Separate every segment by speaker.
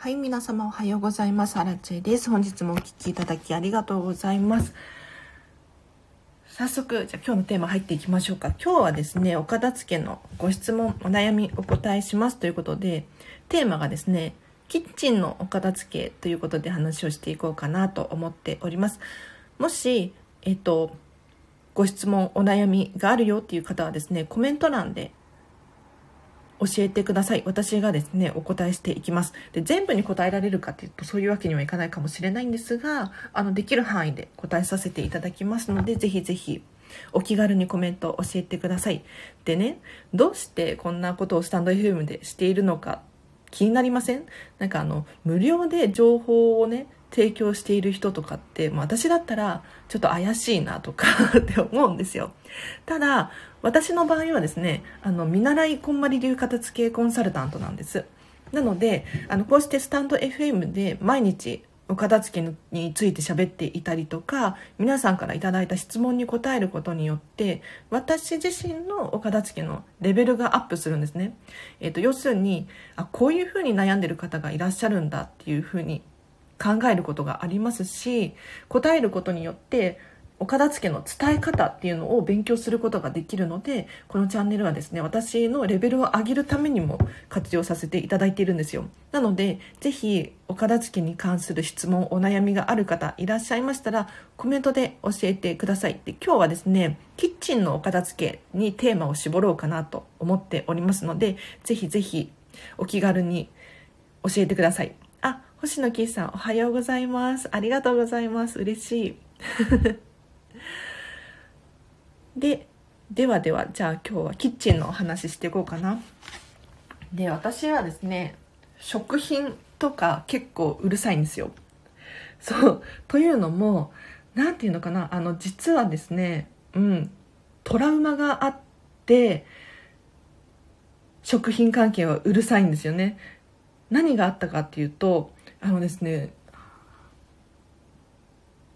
Speaker 1: はい、皆様おはようございます。アラチェです。本日もお聴きいただきありがとうございます。早速、じゃあ今日のテーマ入っていきましょうか。今日はですね、お片付けのご質問、お悩みお答えしますということで、テーマがですね、キッチンのお片付けということで話をしていこうかなと思っております。もし、えっと、ご質問、お悩みがあるよっていう方はですね、コメント欄で教えてください。私がですね、お答えしていきます。で、全部に答えられるかっていうと、そういうわけにはいかないかもしれないんですが、あの、できる範囲で答えさせていただきますので、ぜひぜひ、お気軽にコメントを教えてください。でね、どうしてこんなことをスタンド FM でしているのか気になりません？なんかあの、無料で情報をね、提供している人とかって、まあ、私だったらちょっと怪しいなとか って思うんですよ。ただ、私の場合はですね、あの、見習いこんまり流片付けコンサルタントなんです。なので、あの、こうしてスタンド FM で毎日お片付けについて喋っていたりとか、皆さんからいただいた質問に答えることによって、私自身のお片付けのレベルがアップするんですね。え、ー、と、要するに、あ、こういうふうに悩んでる方がいらっしゃるんだっていうふうに考えることがありますし、答えることによって、お片付けの伝え方っていうのを勉強することができるのでこのチャンネルはですね私のレベルを上げるためにも活用させていただいているんですよ。なのでぜひお片付けに関する質問お悩みがある方いらっしゃいましたらコメントで教えてください。で今日はですねキッチンのお片付けにテーマを絞ろうかなと思っておりますのでぜひぜひお気軽に教えてください。星野キさんおはようございます。ありがとうございます。嬉しい。でではではじゃあ今日はキッチンのお話ししていこうかな。で私はですね食品とか結構うるさいんですよ。そう。というのも何て言うのかなあの実はですねうんトラウマがあって食品関係はうるさいんですよね。何があったかっていうとあのですね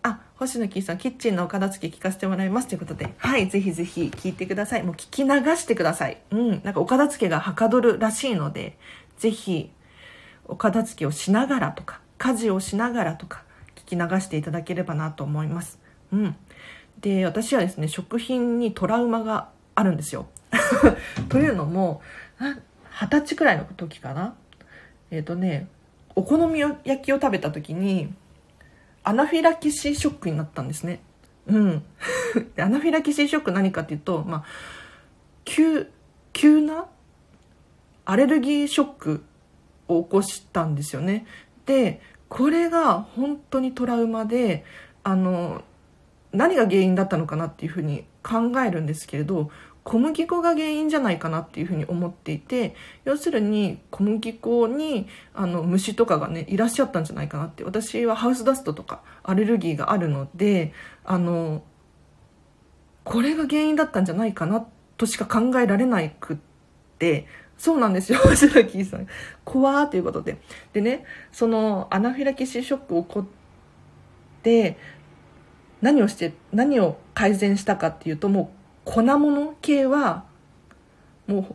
Speaker 1: あ星野キーさん、キッチンのお片付け聞かせてもらいますということで、はい、ぜひぜひ聞いてください。もう聞き流してください。うん、なんかお片付けがはかどるらしいので、ぜひ、お片付けをしながらとか、家事をしながらとか、聞き流していただければなと思います。うん。で、私はですね、食品にトラウマがあるんですよ。というのも、二十歳くらいの時かな。えっ、ー、とね、お好み焼きを食べた時に、アナフィラキシーショックになったんですね。うん。アナフィラキシーショック何かっていうと、まあ、急、急なアレルギーショックを起こしたんですよね。で、これが本当にトラウマで、あの、何が原因だったのかなっていうふうに考えるんですけれど、小麦粉が原因じゃないかなっていうふうに思っていて要するに小麦粉にあの虫とかがねいらっしゃったんじゃないかなって私はハウスダストとかアレルギーがあるのであのこれが原因だったんじゃないかなとしか考えられないくってそうなんですよ、白木さん。怖ーということで。でね、そのアナフィラキシーショック起こって、何をして、何を改善したかっていうと、もう粉物系はもう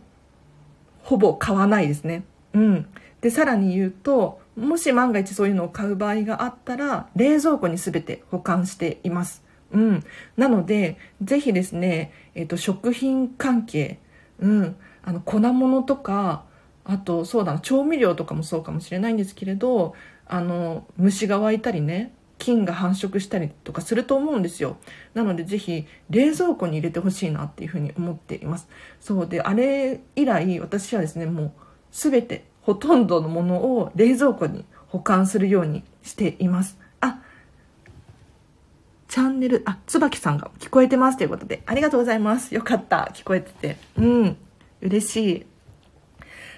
Speaker 1: ほぼ買わないですね。うん。で、さらに言うと、もし万が一そういうのを買う場合があったら、冷蔵庫に全て保管しています。うん。なので、ぜひですね、えっ、ー、と、食品関係、うん。あの、粉物とか、あと、そうだな、調味料とかもそうかもしれないんですけれど、あの、虫が湧いたりね、菌が繁殖したりとかすると思うんですよ。なのでぜひ冷蔵庫に入れてほしいなっていうふうに思っています。そうであれ以来私はですねもう全てほとんどのものを冷蔵庫に保管するようにしています。あチャンネルあ椿さんが聞こえてますということでありがとうございます。よかった。聞こえてて。うん。嬉しい。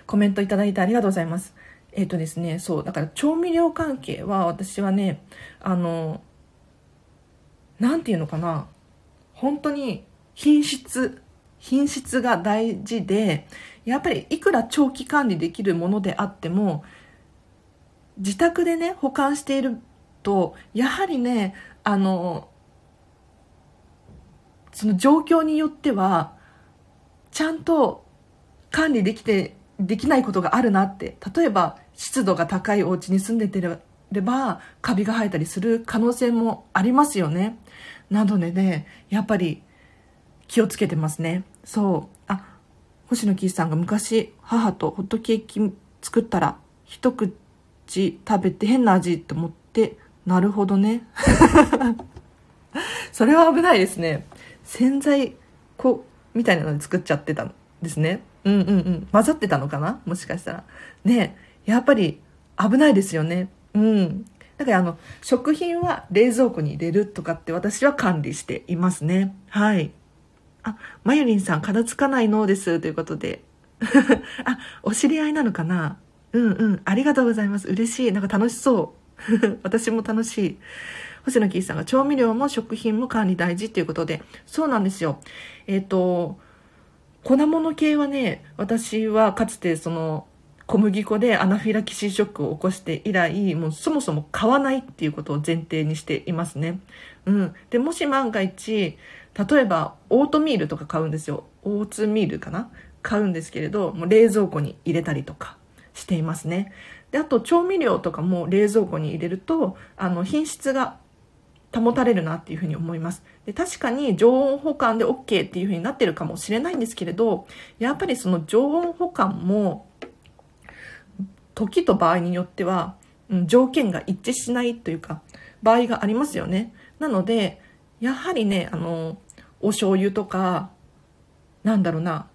Speaker 1: コメントいただいてありがとうございます。えっ、ー、とですね、そう、だから調味料関係は私はね、あの、なんていうのかな、本当に品質、品質が大事で、やっぱりいくら長期管理できるものであっても、自宅でね、保管していると、やはりね、あの、その状況によっては、ちゃんと管理できてできないことがあるなって。例えば湿度が高いお家に住んでてればカビが生えたりする可能性もありますよね。なのでねやっぱり気をつけてますね。そう。あ星野キーさんが昔母とホットケーキ作ったら一口食べて変な味って思ってなるほどね。それは危ないですね。洗剤粉みたいなので作っちゃってたんですね。うんうんうん。混ざってたのかな？もしかしたら。ねやっぱり危ないですよね。うん。だからあの食品は冷蔵庫に入れるとかって私は管理していますね。はい。あまゆりんさん片付かないのですということで。あお知り合いなのかな？うんうん。ありがとうございます。嬉しい。なんか楽しそう。私も楽しい。星野キーさんが調味料も食品も管理大事っていうことで。そうなんですよ。えっ、ー、と粉物系はね私はかつてその小麦粉でアナフィラキシーショックを起こして以来もうそもそも買わないっていうことを前提にしていますね、うん、でもし万が一例えばオートミールとか買うんですよ。オーツミールかな？買うんですけれどもう冷蔵庫に入れたりとかしていますね。であと調味料とかも冷蔵庫に入れるとあの品質が保たれるなっていうふうに思います。で確かに常温保管で OK っていうふうになってるかもしれないんですけれどやっぱりその常温保管も時と場合によっては、うん、条件が一致しないというか場合がありますよね。なのでやはりねあのお醤油とかなんだろうな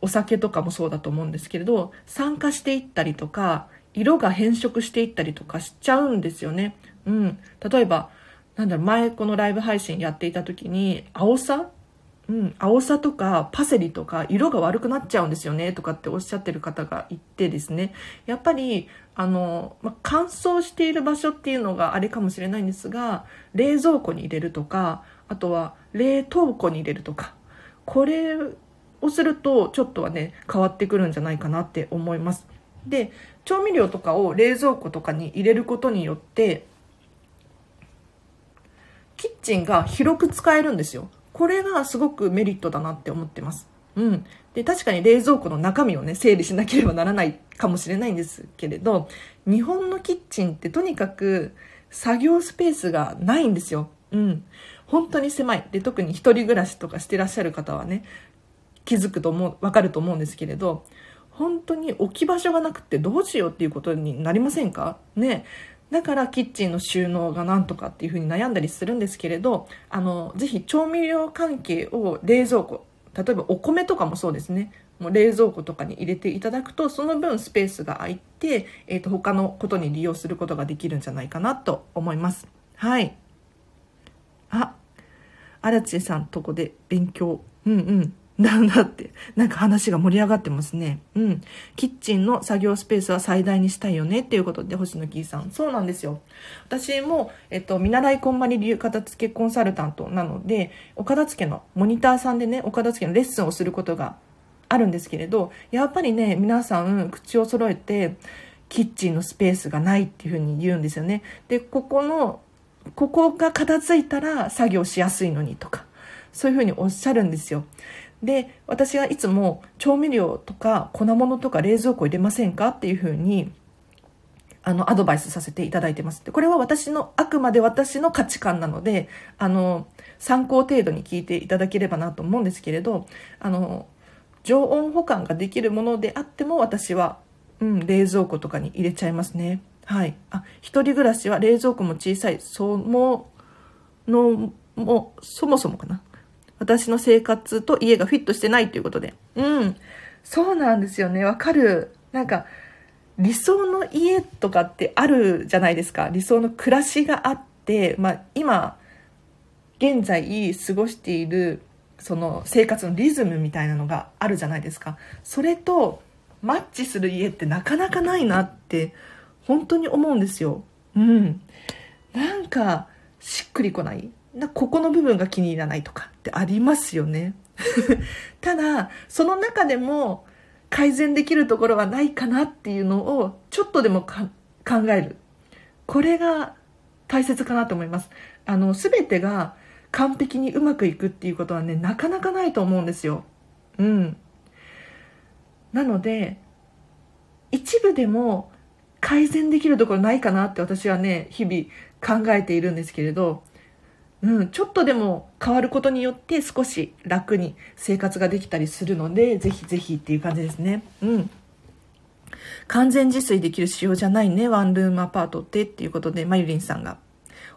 Speaker 1: お酒とかもそうだと思うんですけれど酸化していったりとか色が変色していったりとかしちゃうんですよね。うん、例えばなんだろう前このライブ配信やっていた時に青さ？うん、青さとかパセリとか色が悪くなっちゃうんですよねとかっておっしゃってる方がいてですね。やっぱりあの、ま乾燥している場所っていうのがあれかもしれないんですが冷蔵庫に入れるとかあとは冷凍庫に入れるとかこれをするとちょっとはね変わってくるんじゃないかなって思います。で調味料とかを冷蔵庫とかに入れることによってキッチンが広く使えるんですよ。これがすごくメリットだなって思ってます。うん。で、確かに冷蔵庫の中身をね、整理しなければならないかもしれないんですけれど、日本のキッチンってとにかく作業スペースがないんですよ。うん。本当に狭い。で、特に一人暮らしとかしてらっしゃる方はね、気づくと思う、わかると思うんですけれど、本当に置き場所がなくてどうしようっていうことになりませんか？ね。だからキッチンの収納がなんとかっていうふうに悩んだりするんですけれどあのぜひ調味料関係を冷蔵庫例えばお米とかもそうですね。もう冷蔵庫とかに入れていただくとその分スペースが空いて、えーと、他のことに利用することができるんじゃないかなと思います。はい。あ荒地さんとこで勉強。うんうん。なんだって、なんか話が盛り上がってますね。うん。キッチンの作業スペースは最大にしたいよねっていうことで、星野キーさん。そうなんですよ。私も、えっと、見習いこんまり流片付けコンサルタントなので、お片付けのモニターさんでね、お片付けのレッスンをすることがあるんですけれど、やっぱりね、皆さん口を揃えて、キッチンのスペースがないっていうふうに言うんですよね。で、ここの、ここが片付いたら作業しやすいのにとか、そういうふうにおっしゃるんですよ。で私はいつも調味料とか粉物とか冷蔵庫入れませんか？っていうふうにあのアドバイスさせていただいてます。でこれは私のあくまで私の価値観なのであの参考程度に聞いていただければなと思うんですけれどあの常温保管ができるものであっても私は、うん、冷蔵庫とかに入れちゃいますね。はい。あ一人暮らしは冷蔵庫も小さい。そものもそもそもかな。私の生活と家がフィットしてないということで。うん。そうなんですよね。わかる。なんか、理想の家とかってあるじゃないですか。理想の暮らしがあって、まあ今、現在過ごしているその生活のリズムみたいなのがあるじゃないですか。それとマッチする家ってなかなかないなって本当に思うんですよ。うん。なんかしっくりこない。なここの部分が気に入らないとかってありますよね。ただ、その中でも改善できるところはないかなっていうのをちょっとでも考える。これが大切かなと思います。あの、すべてが完璧にうまくいくっていうことはね、なかなかないと思うんですよ。うん。なので、一部でも改善できるところないかなって私はね日々考えているんですけれど、うん、ちょっとでも変わることによって少し楽に生活ができたりするのでぜひぜひっていう感じですね。うん完全自炊できる仕様じゃないね、ワンルームアパートってっていうことで、まゆりんさんが。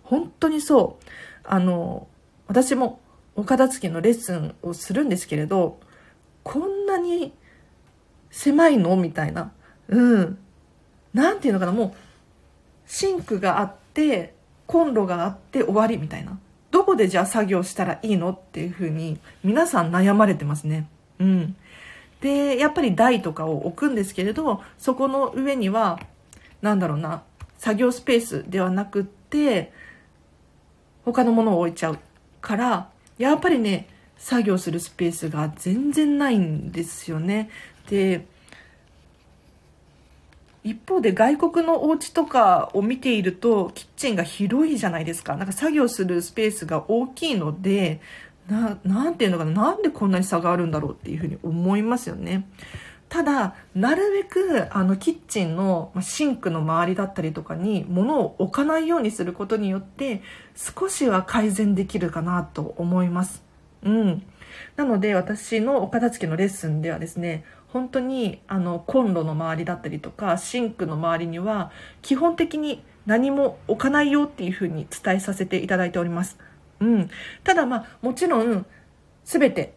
Speaker 1: 本当にそう。あの、私もお片付けのレッスンをするんですけれど、こんなに狭いのみたいな。うん。なんていうのかな、もう、シンクがあって、コンロがあって終わりみたいな。どこでじゃあ作業したらいいのっていうふうに皆さん悩まれてますね。うん。で、やっぱり台とかを置くんですけれど、そこの上には、なんだろうな、作業スペースではなくって、他のものを置いちゃうから、やっぱりね、作業するスペースが全然ないんですよね。で、一方で外国のお家とかを見ているとキッチンが広いじゃないですか。なんか作業するスペースが大きいので、な、なんていうのかな、なんでこんなに差があるんだろうっていうふうに思いますよね。ただ、なるべく、あの、キッチンのシンクの周りだったりとかに物を置かないようにすることによって、少しは改善できるかなと思います。うん。なので、私のお片付けのレッスンではですね、本当に、あの、コンロの周りだったりとか、シンクの周りには、基本的に何も置かないよっていうふうに伝えさせていただいております。うん。ただまあ、もちろん、すべて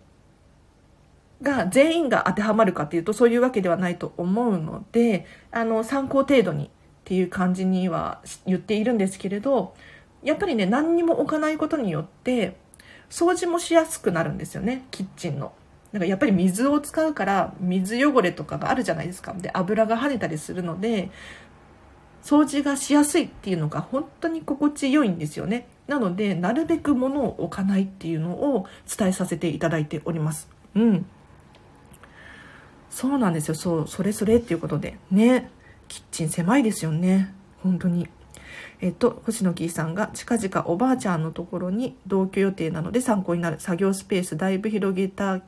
Speaker 1: が全員が当てはまるかっていうとそういうわけではないと思うので、あの、参考程度にっていう感じには言っているんですけれど、やっぱりね、何にも置かないことによって、掃除もしやすくなるんですよね、キッチンの。なんかやっぱり水を使うから水汚れとかがあるじゃないですか。で、油が跳ねたりするので、掃除がしやすいっていうのが本当に心地よいんですよね。なので、なるべく物を置かないっていうのを伝えさせていただいております。うん。そうなんですよ。そう、それそれっていうことで。ね。キッチン狭いですよね。本当に。えっと、星野キーさんが近々おばあちゃんのところに同居予定なので参考になる作業スペースだいぶ広げた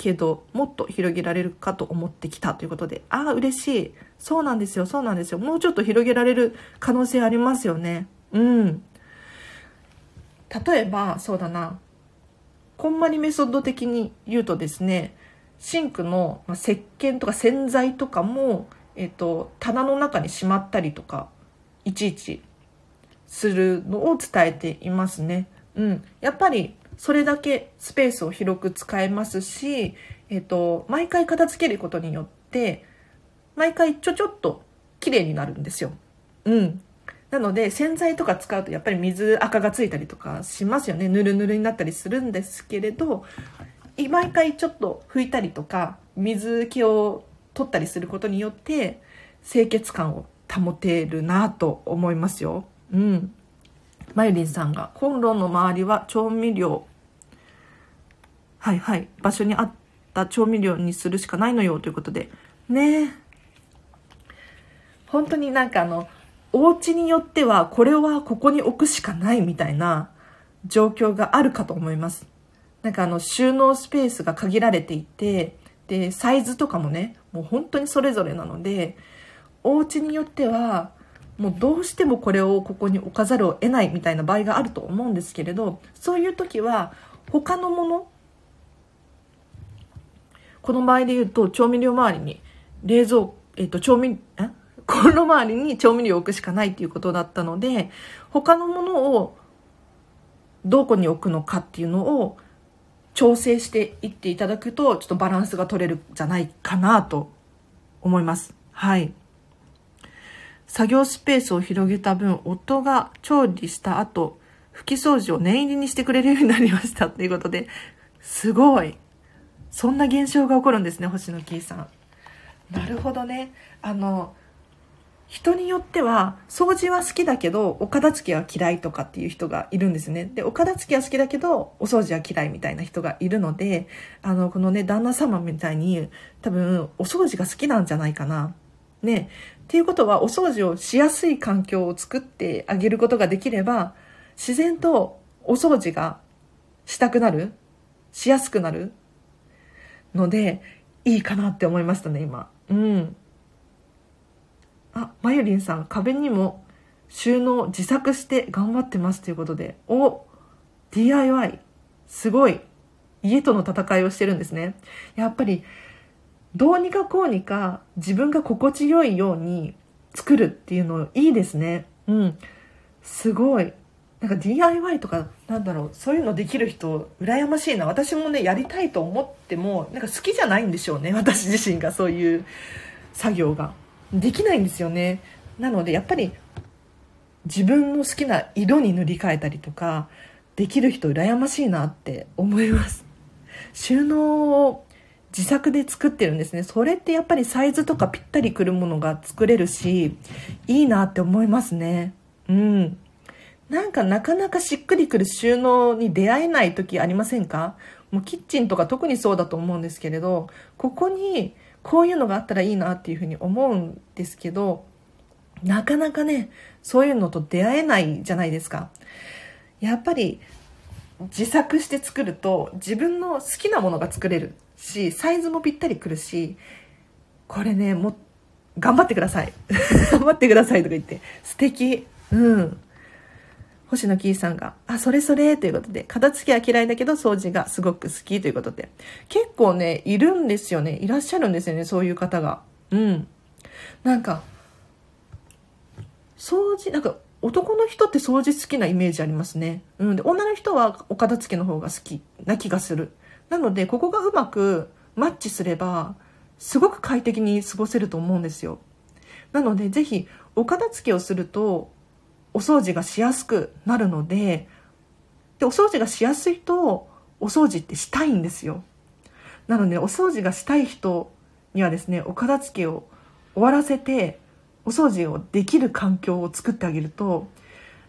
Speaker 1: けど、もっと広げられるかと思ってきたということで、ああ、嬉しい。そうなんですよ、そうなんですよ。もうちょっと広げられる可能性ありますよね。うん。例えば、そうだな、こんまりメソッド的に言うとですね、シンクの石鹸とか洗剤とかも、えっと、棚の中にしまったりとか、いちいちするのを伝えていますね。うん。やっぱり、それだけスペースを広く使えますし、えっと、毎回片付けることによって、毎回ちょちょっと綺麗になるんですよ。うん。なので洗剤とか使うとやっぱり水垢がついたりとかしますよね。ぬるぬるになったりするんですけれど、毎回ちょっと拭いたりとか、水気を取ったりすることによって清潔感を保てるなと思いますよ。うん。まゆりんさんが、コンロの周りは調味料。はいはい。場所に合った調味料にするしかないのよということで。ね本当になんかあの、お家によってはこれはここに置くしかないみたいな状況があるかと思います。なんかあの収納スペースが限られていて、で、サイズとかもね、もう本当にそれぞれなので、お家によっては、もうどうしてもこれをここに置かざるを得ないみたいな場合があると思うんですけれど、そういう時は他のもの、この場合で言うと調味料周りに冷蔵、えっ、と調味、え？コンロ周りに調味料を置くしかないっていうことだったので、他のものをどこに置くのかっていうのを調整していっていただくと、ちょっとバランスが取れるじゃないかなと思います。はい。作業スペースを広げた分、夫が調理した後、拭き掃除を念入りにしてくれるようになりましたっていうことで、すごい。そんな現象が起こるんですね、星野キーさん。なるほどね。あの、人によっては、掃除は好きだけど、お片付けは嫌いとかっていう人がいるんですね。で、お片付けは好きだけど、お掃除は嫌いみたいな人がいるので、あの、このね、旦那様みたいに、多分、お掃除が好きなんじゃないかな。ね。っていうことは、お掃除をしやすい環境を作ってあげることができれば、自然とお掃除がしたくなるしやすくなるので、いいかなって思いましたね、今。うん。あまゆりんさん壁にも収納自作して頑張ってますということで。お DIY すごい。家との戦いをしてるんですね。やっぱりどうにかこうにか自分が心地よいように作るっていうのいいですね。うん。すごい。なんか DIY とかなんだろうそういうのできる人羨ましいな。私もねやりたいと思ってもなんか好きじゃないんでしょうね。私自身がそういう作業が。できないんですよね。なのでやっぱり自分の好きな色に塗り替えたりとかできる人羨ましいなって思います。収納を自作で作ってるんですね。それってやっぱりサイズとかぴったりくるものが作れるしいいなって思いますね。うん。なんかなかなかしっくりくる収納に出会えない時ありませんか？もうキッチンとか特にそうだと思うんですけれどここにこういうのがあったらいいなっていうふうに思うんですけどなかなかねそういうのと出会えないじゃないですか。やっぱり自作して作ると自分の好きなものが作れるしサイズもぴったりくるしこれねもう頑張ってください。頑張ってくださいとか言って素敵。うん。星野キーさんが、あ、それそれということで、片付けは嫌いだけど掃除がすごく好きということで、結構ね、いるんですよね。いらっしゃるんですよね、そういう方が。うん。なんか、掃除、なんか、男の人って掃除好きなイメージありますね。うん。で、女の人はお片付けの方が好きな気がする。なので、ここがうまくマッチすれば、すごく快適に過ごせると思うんですよ。なので、ぜひ、お片付けをすると、お掃除がしやすくなるのででお掃除がしやすいとお掃除ってしたいんですよ。なのでお掃除がしたい人にはですねお片付けを終わらせてお掃除をできる環境を作ってあげると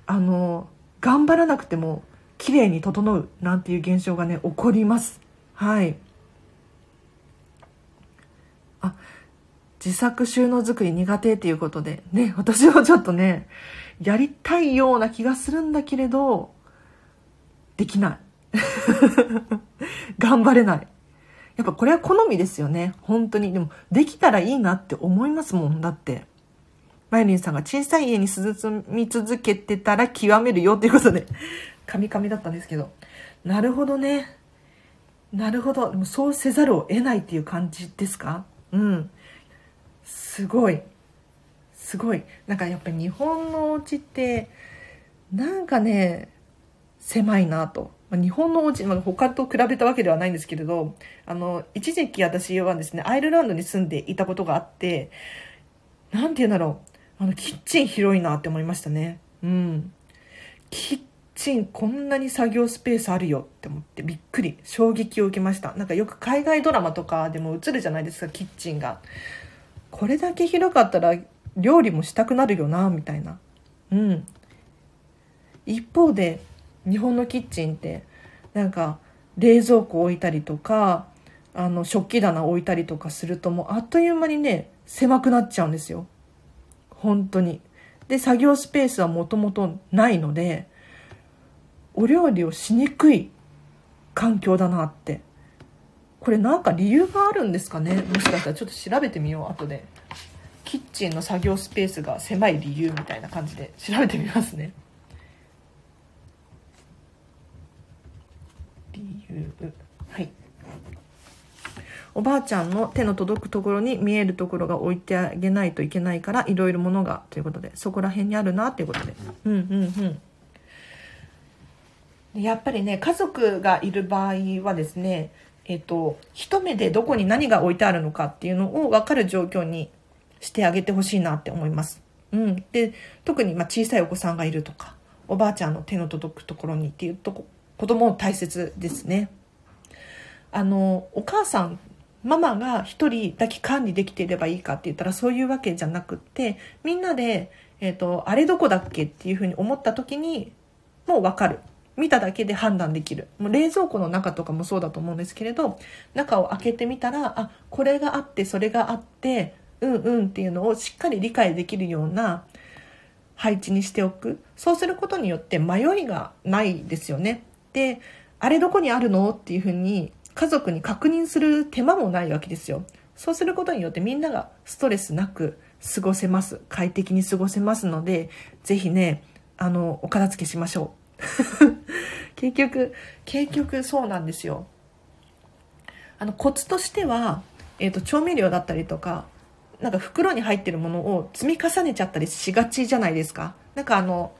Speaker 1: あの頑張らなくても綺麗に整うなんていう現象がね起こります。はい。あ自作収納作り苦手っていうことでね私はちょっとねやりたいような気がするんだけれど、できない。頑張れない。やっぱこれは好みですよね。本当に。でも、できたらいいなって思いますもん。だって。マイリンさんが小さい家に住み続けてたら極めるよっていうことで、カミカミだったんですけど。なるほどね。なるほど。でもそうせざるを得ないっていう感じですか？うん。すごい。すごいなんかやっぱり日本のお家ってなんかね狭いなと。日本のお家、まあ、他と比べたわけではないんですけれど、あの、一時期私はですね、アイルランドに住んでいたことがあって、なんて言うんだろう、あの、キッチン広いなって思いましたね。うん。キッチン、こんなに作業スペースあるよって思ってびっくり、衝撃を受けました。なんかよく海外ドラマとかでも映るじゃないですか、キッチンが。これだけ広かったら料理もしたくなるよなみたいな。うん。一方で日本のキッチンってなんか冷蔵庫置いたりとかあの食器棚置いたりとかするともうあっという間にね狭くなっちゃうんですよ。本当に。で作業スペースはもともとないのでお料理をしにくい環境だなって。これなんか理由があるんですかね？もしかしたらちょっと調べてみよう後で。キッチンの作業スペースが狭い理由みたいな感じで調べてみますね。理由。はい。おばあちゃんの手の届くところに見えるところが置いてあげないといけないからいろいろものがということでそこら辺にあるなということで。うんうんうん。やっぱりね家族がいる場合はですねえっと一目でどこに何が置いてあるのかっていうのを分かる状況にしてあげてほしいなって思います。うん、で特にま小さいお子さんがいるとかおばあちゃんの手の届くところにっていうとこ子供も大切ですね。あのお母さんママが一人だけ管理できていればいいかって言ったらそういうわけじゃなくってみんなで、えーと、あれどこだっけっていうふうに思った時にもう分かる見ただけで判断できるもう冷蔵庫の中とかもそうだと思うんですけれど中を開けてみたらあこれがあってそれがあってうんうんっていうのをしっかり理解できるような配置にしておくそうすることによって迷いがないですよねであれどこにあるのっていうふうに家族に確認する手間もないわけですよそうすることによってみんながストレスなく過ごせます。快適に過ごせますので、ぜひね、あの、お片付けしましょう。結局、結局そうなんですよ。あの、コツとしては、えっ、ー、と、調味料だったりとか、なんか袋に入ってるものを積み重ねちゃったりしがちじゃないですか？なんかあの、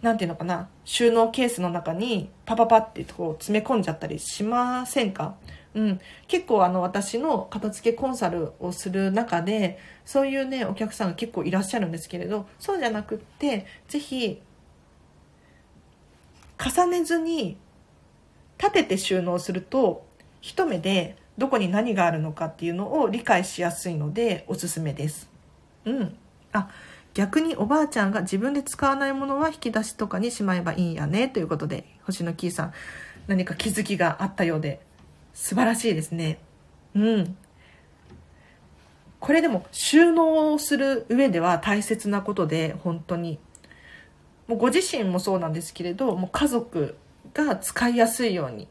Speaker 1: なんていうのかな、収納ケースの中にパパパってこう詰め込んじゃったりしませんか？うん。結構あの私の片付けコンサルをする中で、そういうね、お客さんが結構いらっしゃるんですけれど、そうじゃなくって、ぜひ、重ねずに立てて収納すると、一目でどこに何があるのかっていうのを理解しやすいのでおすすめです。うん。あ、逆におばあちゃんが自分で使わないものは引き出しとかにしまえばいいんやねということで、星野キーさん何か気づきがあったようで素晴らしいですね。うん。これでも収納をする上では大切なことで本当にもうご自身もそうなんですけれどもう家族が使いやすいように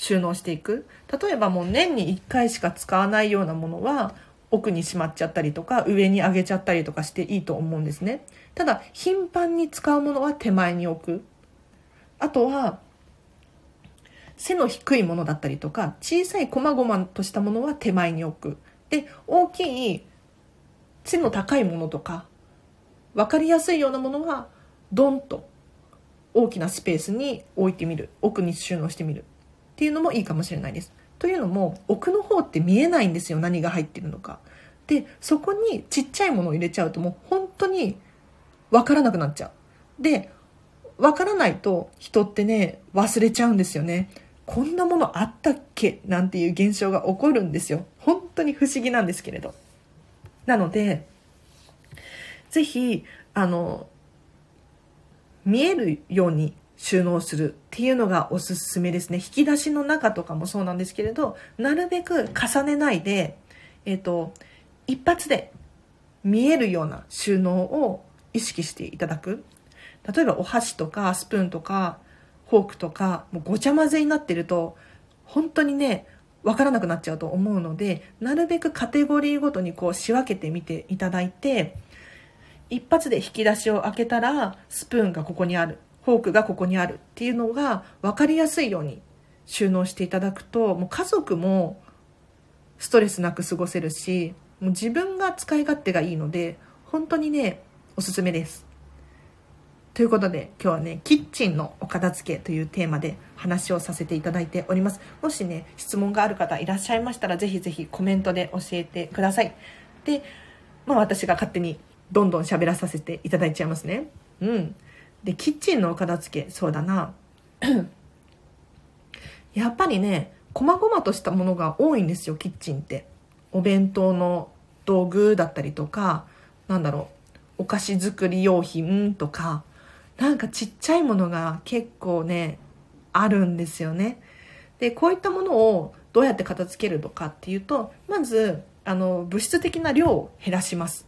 Speaker 1: 収納していく。例えばもう年に1回しか使わないようなものは奥にしまっちゃったりとか上に上げちゃったりとかしていいと思うんですね。ただ頻繁に使うものは手前に置く。あとは背の低いものだったりとか小さい細々としたものは手前に置く。で大きい背の高いものとか分かりやすいようなものはドンと大きなスペースに置いてみる。奥に収納してみる。っていうのもいいかもしれないです。というのも奥の方って見えないんですよ何が入ってるのか。でそこにちっちゃいものを入れちゃうともう本当に分からなくなっちゃう。で分からないと人ってね忘れちゃうんですよね。こんなものあったっけ？なんていう現象が起こるんですよ。本当に不思議なんですけれど。なので、ぜひ、あの、見えるように収納するっていうのがおすすめですね。引き出しの中とかもそうなんですけれど、なるべく重ねないで、えっ、ー、と、一発で見えるような収納を意識していただく。例えばお箸とかスプーンとかフォークとか、もうごちゃ混ぜになってると、本当にね、わからなくなっちゃうと思うので、なるべくカテゴリーごとにこう仕分けてみていただいて、一発で引き出しを開けたら、スプーンがここにある。フォークがここにあるっていうのが分かりやすいように収納していただくともう家族もストレスなく過ごせるしもう自分が使い勝手がいいので本当にねおすすめです。ということで今日はねキッチンのお片付けというテーマで話をさせていただいております。もしね質問がある方いらっしゃいましたらぜひぜひコメントで教えてください。でまあ私が勝手にどんどん喋らさせていただいちゃいますね。うん。で、キッチンのお片付け、そうだな。やっぱりね、細々としたものが多いんですよ、キッチンって。お弁当の道具だったりとか、なんだろう、お菓子作り用品とか、なんかちっちゃいものが結構ね、あるんですよね。で、こういったものをどうやって片付けるのかっていうと、まず、あの、物質的な量を減らします。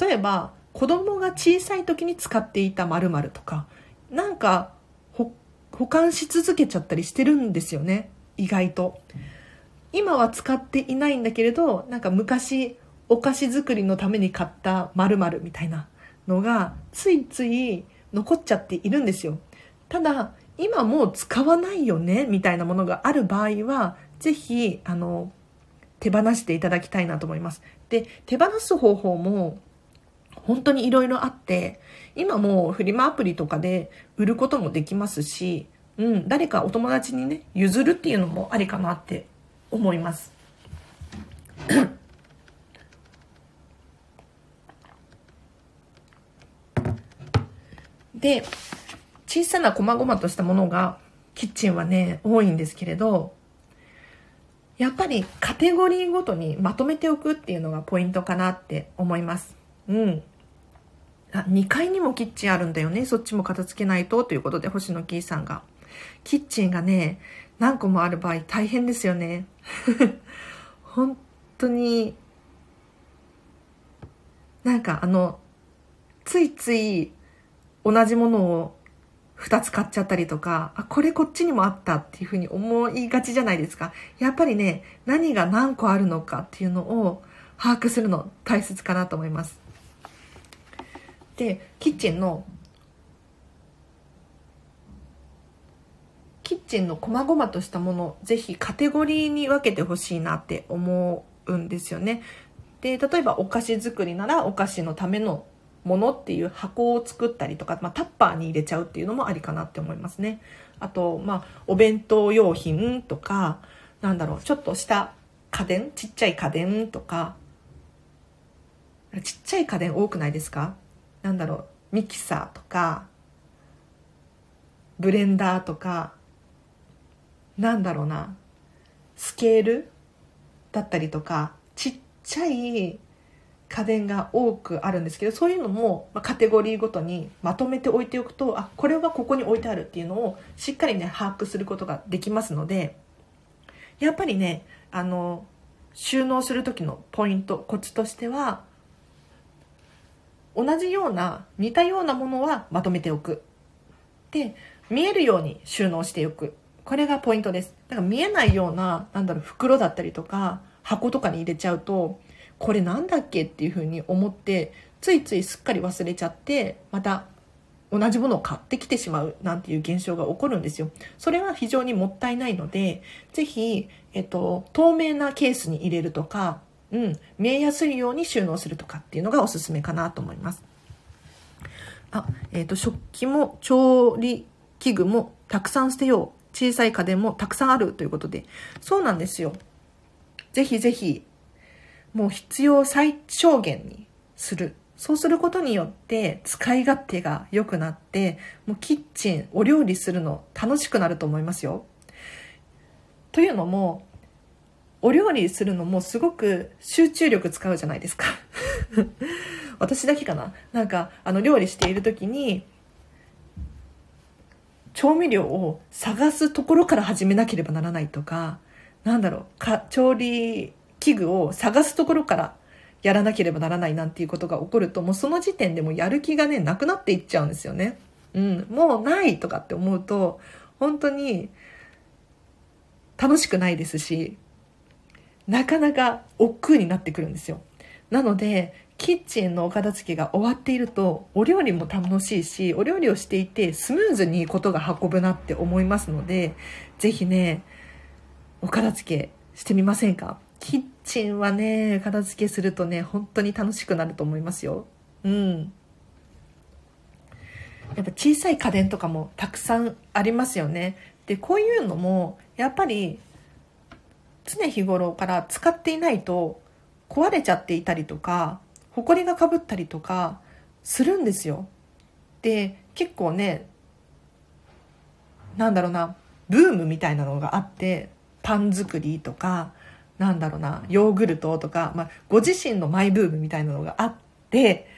Speaker 1: 例えば、子供が小さい時に使っていた〇〇とか、なんか保管し続けちゃったりしてるんですよね。意外と。今は使っていないんだけれど、なんか昔お菓子作りのために買った〇〇みたいなのがついつい残っちゃっているんですよ。ただ、今もう使わないよねみたいなものがある場合は、ぜひ、あの、手放していただきたいなと思います。で、手放す方法も本当にいろいろあって、今もうフリマアプリとかで売ることもできますし、うん、誰かお友達にね、譲るっていうのもありかなって思います。で、小さな細々としたものがキッチンはね、多いんですけれど、やっぱりカテゴリーごとにまとめておくっていうのがポイントかなって思います。うん。あ、2階にもキッチンあるんだよね。そっちも片付けないとということで、星野キーさんが。キッチンがね、何個もある場合大変ですよね。本当に、なんかあの、ついつい同じものを2つ買っちゃったりとか、あ、これこっちにもあったっていうふうに思いがちじゃないですか。やっぱりね、何が何個あるのかっていうのを把握するの大切かなと思いますでキッチンのキッチンの細々としたものぜひカテゴリーに分けてほしいなって思うんですよね。で例えばお菓子作りならお菓子のためのものっていう箱を作ったりとか、まあ、タッパーに入れちゃうっていうのもありかなって思いますね。あと、まあ、お弁当用品とかなんだろうちょっとした家電ちっちゃい家電とか。ちっちゃい家電多くないですか？なんだろうミキサーとかブレンダーとかなんだろうな、スケールだったりとか、ちっちゃい家電が多くあるんですけど、そういうのもカテゴリーごとにまとめておいておくと、あ、これはここに置いてあるっていうのをしっかりね、把握することができますので、やっぱりね、あの、収納する時のポイント、コツとしては、同じような、似たようなものはまとめておく。で、見えるように収納しておく。これがポイントです。だから見えないような、なんだろう、袋だったりとか、箱とかに入れちゃうと、これなんだっけっていうふうに思って、ついついすっかり忘れちゃって、また同じものを買ってきてしまうなんていう現象が起こるんですよ。それは非常にもったいないので、ぜひ、えっと、透明なケースに入れるとか、うん、見えやすいように収納するとかっていうのがおすすめかなと思います。あ、えっ、と、食器も調理器具もたくさん捨てよう。小さい家電もたくさんあるということで、そうなんですよ。ぜひぜひ、もう必要最小限にする。そうすることによって使い勝手が良くなって、もうキッチン、お料理するの楽しくなると思いますよ。というのも、お料理するのもすごく集中力使うじゃないですか。私だけかななんか、あの、料理している時に、調味料を探すところから始めなければならないとか、なんだろう、か調理器具を探すところからやらなければならないなんていうことが起こると、もうその時点でもやる気がね、なくなっていっちゃうんですよね。うん、もうないとかって思うと、本当に楽しくないですし、なかなか億劫になってくるんですよ。なので、キッチンのお片付けが終わっているとお料理も楽しいしお料理をしていてスムーズにことが運ぶなって思いますのでぜひねお片付けしてみませんか？キッチンはね片付けするとね本当に楽しくなると思いますよ。うん。やっぱ小さい家電とかもたくさんありますよね。でこういうのもやっぱり常日頃から使っていないと壊れちゃっていたりとか埃がかぶったりとかするんですよ。で結構ねなんだろうなブームみたいなのがあってパン作りとかなんだろうなヨーグルトとか、まあ、ご自身のマイブームみたいなのがあって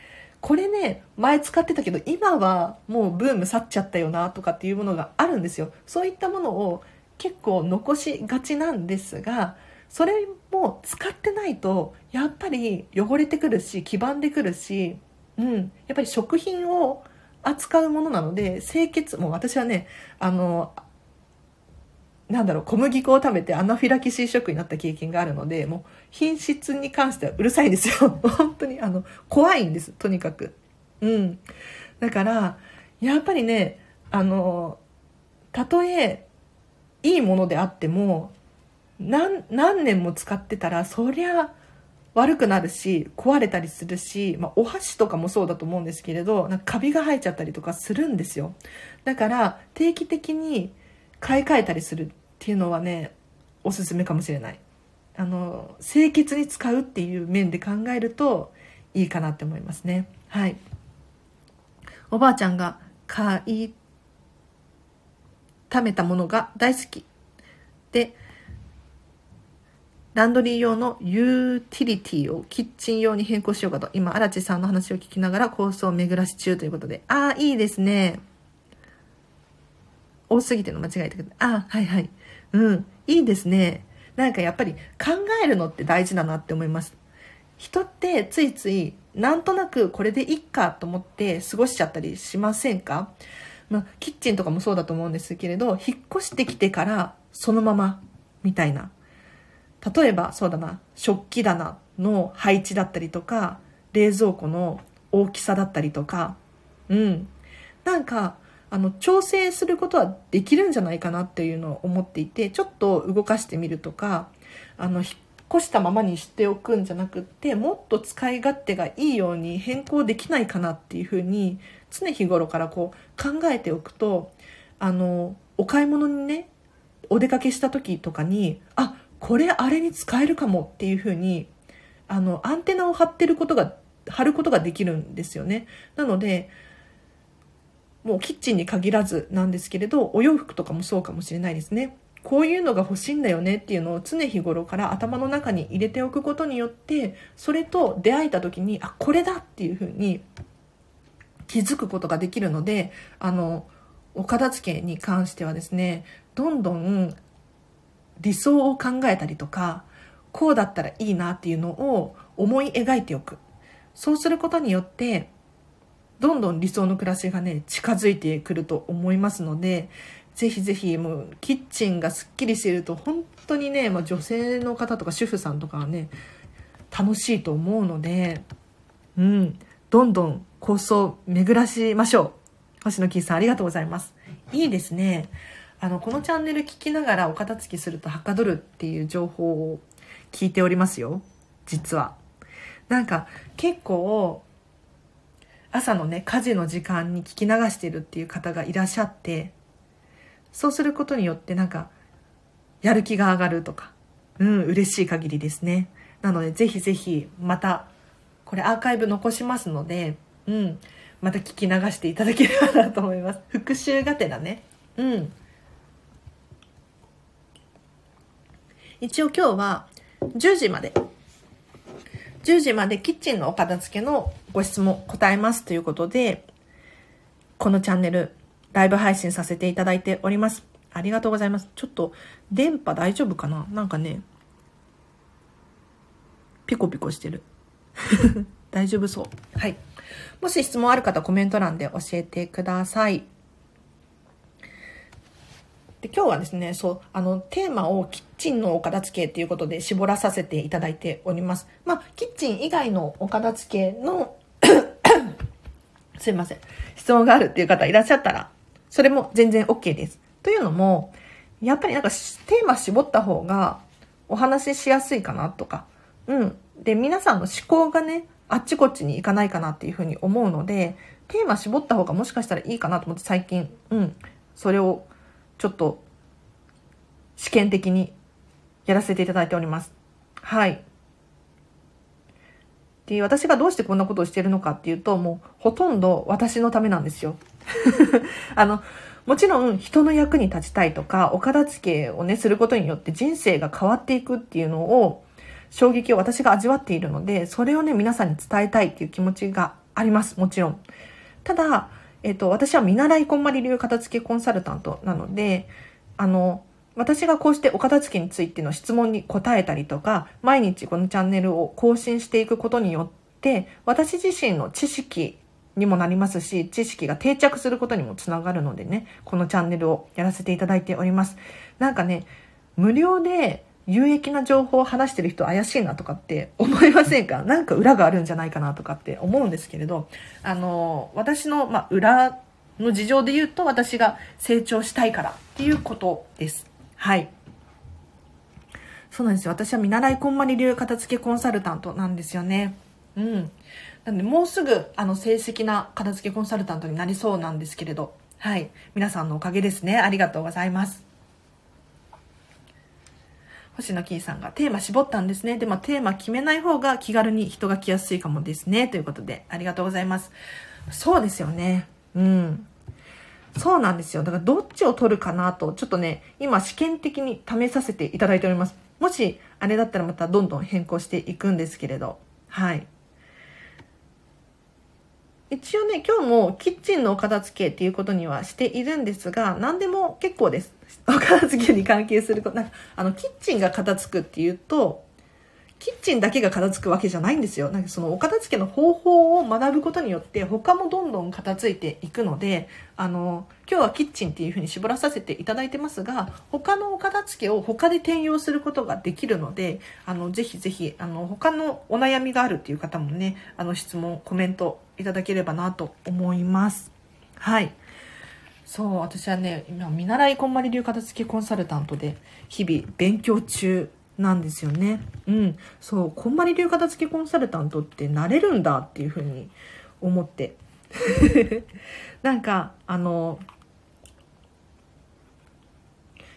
Speaker 1: これね前使ってたけど今はもうブーム去っちゃったよなとかっていうものがあるんですよそういったものを結構残しがちなんですがそれも使ってないとやっぱり汚れてくるし黄ばんでくるし、うん、やっぱり食品を扱うものなので清潔もう私はねあのなんだろう小麦粉を食べてアナフィラキシーショックになった経験があるのでもう品質に関してはうるさいんですよ。本当にあの怖いんですとにかく。うん。だからやっぱりねあのたとえいいものであっても何何年も使ってたらそりゃ悪くなるし壊れたりするし、まあ、お箸とかもそうだと思うんですけれどなんかカビが生えちゃったりとかするんですよ。だから定期的に買い替えたりするっていうのはねおすすめかもしれない。あの清潔に使うっていう面で考えるといいかなって思いますね。はい。おばあちゃんが買い貯めたものが大好きでランドリー用のユーティリティをキッチン用に変更しようかと、今、荒地さんの話を聞きながら構想を巡らし中ということで、ああ、いいですね。多すぎての間違えたけど、ああ、はいはい。うん、いいですね。なんかやっぱり考えるのって大事だなって思います。人ってついつい、なんとなくこれでいっかと思って過ごしちゃったりしませんか？まあ、キッチンとかもそうだと思うんですけれど、引っ越してきてからそのままみたいな。例えばそうだな食器棚の配置だったりとか冷蔵庫の大きさだったりとか。うん。なんかあの調整することはできるんじゃないかなっていうのを思っていてちょっと動かしてみるとかあの引っ越したままにしておくんじゃなくってもっと使い勝手がいいように変更できないかなっていうふうに常日頃からこう考えておくとあのお買い物にねお出かけした時とかにあこれあれに使えるかもっていうふうにあのアンテナを張ってることが貼ることができるんですよね。なのでもうキッチンに限らずなんですけれどお洋服とかもそうかもしれないですね。こういうのが欲しいんだよねっていうのを常日頃から頭の中に入れておくことによってそれと出会えた時にあこれだっていうふうに気づくことができるのであのお片付けに関してはですねどんどん理想を考えたりとかこうだったらいいなっていうのを思い描いておく。そうすることによってどんどん理想の暮らしがね近づいてくると思いますのでぜひぜひもうキッチンがすっきりしていると本当にね、まあ、女性の方とか主婦さんとかはね楽しいと思うのでうんどんどん構想巡らしましょう。星野キーさんありがとうございます。いいですね。あのこのチャンネル聞きながらお片付けするとはかどるっていう情報を聞いておりますよ。実は。なんか結構朝のね家事の時間に聞き流してるっていう方がいらっしゃってそうすることによってなんか、やる気が上がるとか、うん、嬉しい限りですね。なので、ぜひぜひ、また、これアーカイブ残しますので、うん、また聞き流していただければなと思います。復習がてらね。うん。一応今日は10時まで、10時までキッチンのお片付けのご質問答えますということで、このチャンネルライブ配信させていただいております。ありがとうございます。ちょっと電波大丈夫かな？なんかね、ピコピコしてる。大丈夫そう。はい。もし質問ある方コメント欄で教えてください。で今日はですね、そう、あの、テーマをキッチンのお片付けっていうことで絞らさせていただいております。まあ、キッチン以外のお片付けの すいません。質問があるっていう方いらっしゃったら、それも全然 OK です。というのも、やっぱりなんかテーマ絞った方がお話ししやすいかなとか、うん。で、皆さんの思考がね、あっちこっちに行かないかなっていうふうに思うので、テーマ絞った方がもしかしたらいいかなと思って最近、うん。それをちょっと試験的にやらせていただいております。はい。で、私がどうしてこんなことをしてるのかっていうと、もうほとんど私のためなんですよ。あの、もちろん人の役に立ちたいとか、お片付けをね、することによって人生が変わっていくっていうのを、衝撃を私が味わっているので、それをね、皆さんに伝えたいっていう気持ちがあります。もちろん。ただ、えっ、と、私は見習いこんまり流片付けコンサルタントなので、あの、私がこうしてお片付けについての質問に答えたりとか、毎日このチャンネルを更新していくことによって、私自身の知識にもなりますし、知識が定着することにもつながるのでね、このチャンネルをやらせていただいております。なんかね、無料で有益な情報を話してる人怪しいなとかって思いませんか？なんか裏があるんじゃないかなとかって思うんですけれど、あの、私の、まあ、裏の事情で言うと私が成長したいからっていうことです。はい。そうなんですよ。私は見習いこんまり流片付けコンサルタントなんですよね。うん。なんで、もうすぐ、あの、正式な片付けコンサルタントになりそうなんですけれど、はい。皆さんのおかげですね。ありがとうございます。星野キーさんがテーマ絞ったんですね。でもテーマ決めない方が気軽に人が来やすいかもですね。ということで、ありがとうございます。そうですよね。うん。そうなんですよ。だからどっちを取るかなと、ちょっとね、今試験的に試させていただいております。もし、あれだったらまたどんどん変更していくんですけれど、はい。一応ね、今日もキッチンのお片付けっていうことにはしているんですが、何でも結構です。お片付けに関係すること、なんか、あの、キッチンが片付くっていうと、キッチンだけが片付くわけじゃないんですよ。なんかそのお片付けの方法を学ぶことによって他もどんどん片付いていくので、あの、今日はキッチンっていう風に絞らさせていただいてますが、他のお片付けを他で転用することができるので、あの、ぜひぜひ、あの、他のお悩みがあるっていう方もね、あの、質問、コメントいただければなと思います。はい。そう、私はね、今、見習いこんまり流片付けコンサルタントで、日々勉強中なんですよね。うん。そう、こんまり流片付けコンサルタントってなれるんだっていうふうに思って。なんか、あの、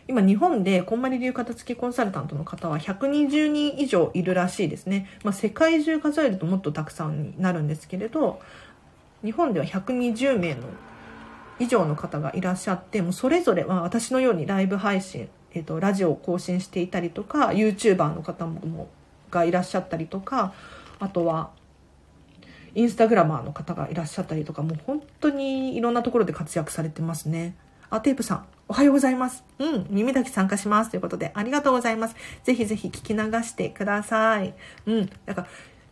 Speaker 1: 今日本でこんまり流片付けコンサルタントの方は120人以上いるらしいですね。まあ、世界中数えるともっとたくさんになるんですけれど、日本では120名の以上の方がいらっしゃって、もうそれぞれ、まあ、私のようにライブ配信、えっ、と、ラジオを更新していたりとか、YouTuber の方もがいらっしゃったりとか、あとは、インスタグラマーの方がいらっしゃったりとか、もう本当にいろんなところで活躍されてますね。あ、テープさん、おはようございます。うん、耳だけ参加します。ということで、ありがとうございます。ぜひぜひ聞き流してください。うん、なんか、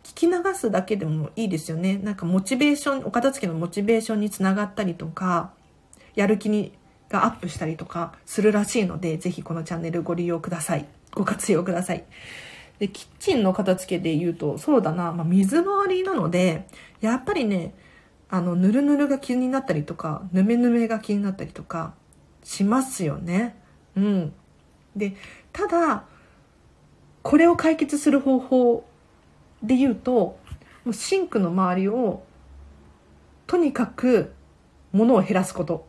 Speaker 1: 聞き流すだけでもいいですよね。なんかモチベーション、お片付けのモチベーションにつながったりとか、やる気にがアップしたりとかするらしいので、ぜひこのチャンネルご利用ください。ご活用ください。で、キッチンの片付けで言うと、そうだな、まあ、水回りなので、やっぱりね、あの、ぬるぬるが気になったりとか、ぬめぬめが気になったりとか、しますよね。うん。で、ただ、これを解決する方法で言うと、もうシンクの周りを、とにかく物を減らすこと。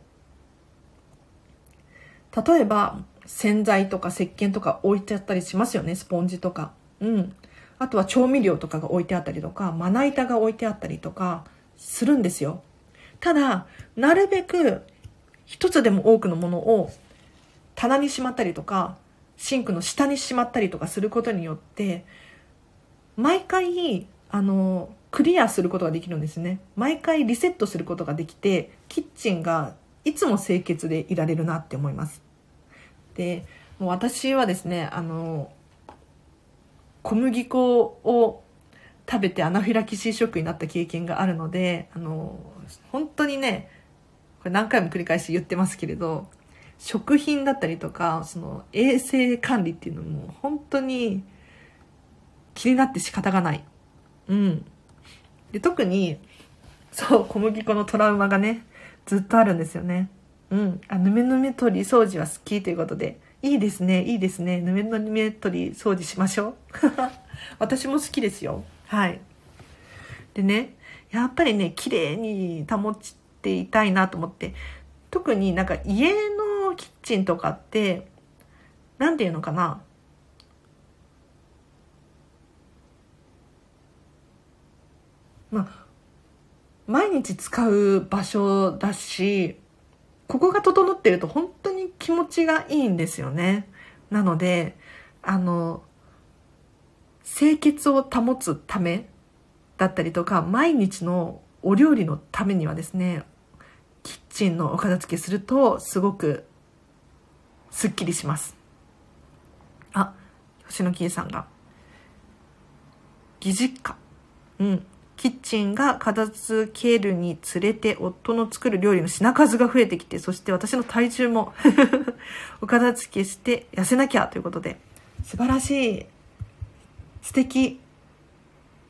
Speaker 1: 例えば、洗剤とか石鹸とか置いてあったりしますよね、スポンジとか。うん。あとは調味料とかが置いてあったりとか、まな板が置いてあったりとかするんですよ。ただ、なるべく一つでも多くのものを棚にしまったりとか、シンクの下にしまったりとかすることによって、毎回、あの、クリアすることができるんですね。毎回リセットすることができて、キッチンがいつも清潔でいられるなって思います。で、もう私はですね、あの、小麦粉を食べてアナフィラキシーショックになった経験があるので、あの、本当にね、これ何回も繰り返し言ってますけれど、食品だったりとか、その衛生管理っていうのも本当に気になって仕方がない。うん。で、特に、そう、小麦粉のトラウマがね、ずっとあるんですよね。うん。あ、ぬめぬめ取り掃除は好きということで、いいですね、いいですね。ぬめぬめ取り掃除しましょう。私も好きですよ。はい。でね、やっぱりね、綺麗に保っていたいなと思って、特になんか家のキッチンとかって、なんていうのかな。まあ、毎日使う場所だし、ここが整ってると本当に気持ちがいいんですよね。なので、あの、清潔を保つためだったりとか、毎日のお料理のためにはですね、キッチンのお片付けするとすごくすっきりします。あ、星野キーさんが。疑似か。うん。キッチンが片付けるにつれて夫の作る料理の品数が増えてきて、そして私の体重も お片付けして痩せなきゃということで、素晴らしい、素敵、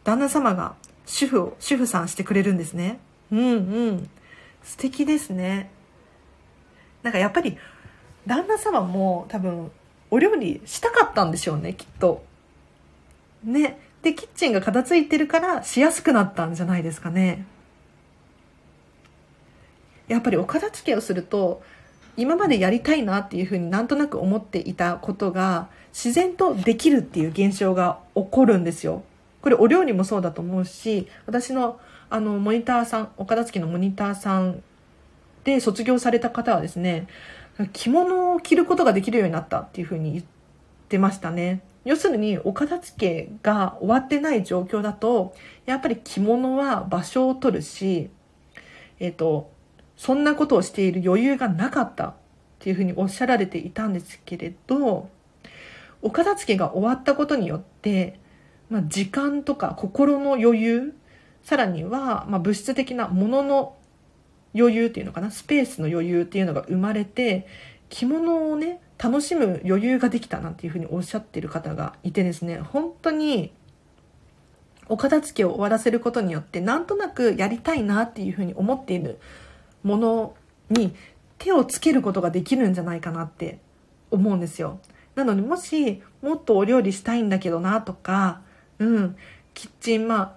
Speaker 1: 旦那様が主婦を、主婦さんしてくれるんですね。うんうん。素敵ですね。なんかやっぱり、旦那様も多分、お料理したかったんでしょうね、きっと。ね。で、キッチンが片付いてるからしやすくなったんじゃないですかね。やっぱりお片付けをすると、今までやりたいなっていうふうになんとなく思っていたことが自然とできるっていう現象が起こるんですよ。これお料理もそうだと思うし、私のあのモニターさん、お片付けのモニターさんで卒業された方はですね、着物を着ることができるようになったっていうふうに言ってましたね。要するにお片付けが終わってない状況だとやっぱり着物は場所を取るし、えっ、とそんなことをしている余裕がなかったっていうふうにおっしゃられていたんですけれどお片付けが終わったことによってまあ、時間とか心の余裕、さらには、まあ、物質的なものの余裕っていうのかな、スペースの余裕っていうのが生まれて、着物をね、楽しむ余裕ができたなんていうふうにおっしゃってる方がいてですね、本当にお片付けを終わらせることによってなんとなくやりたいなっていうふうに思っているものに手をつけることができるんじゃないかなって思うんですよ。なのでもしもっとお料理したいんだけどなとか、うん、キッチンまあ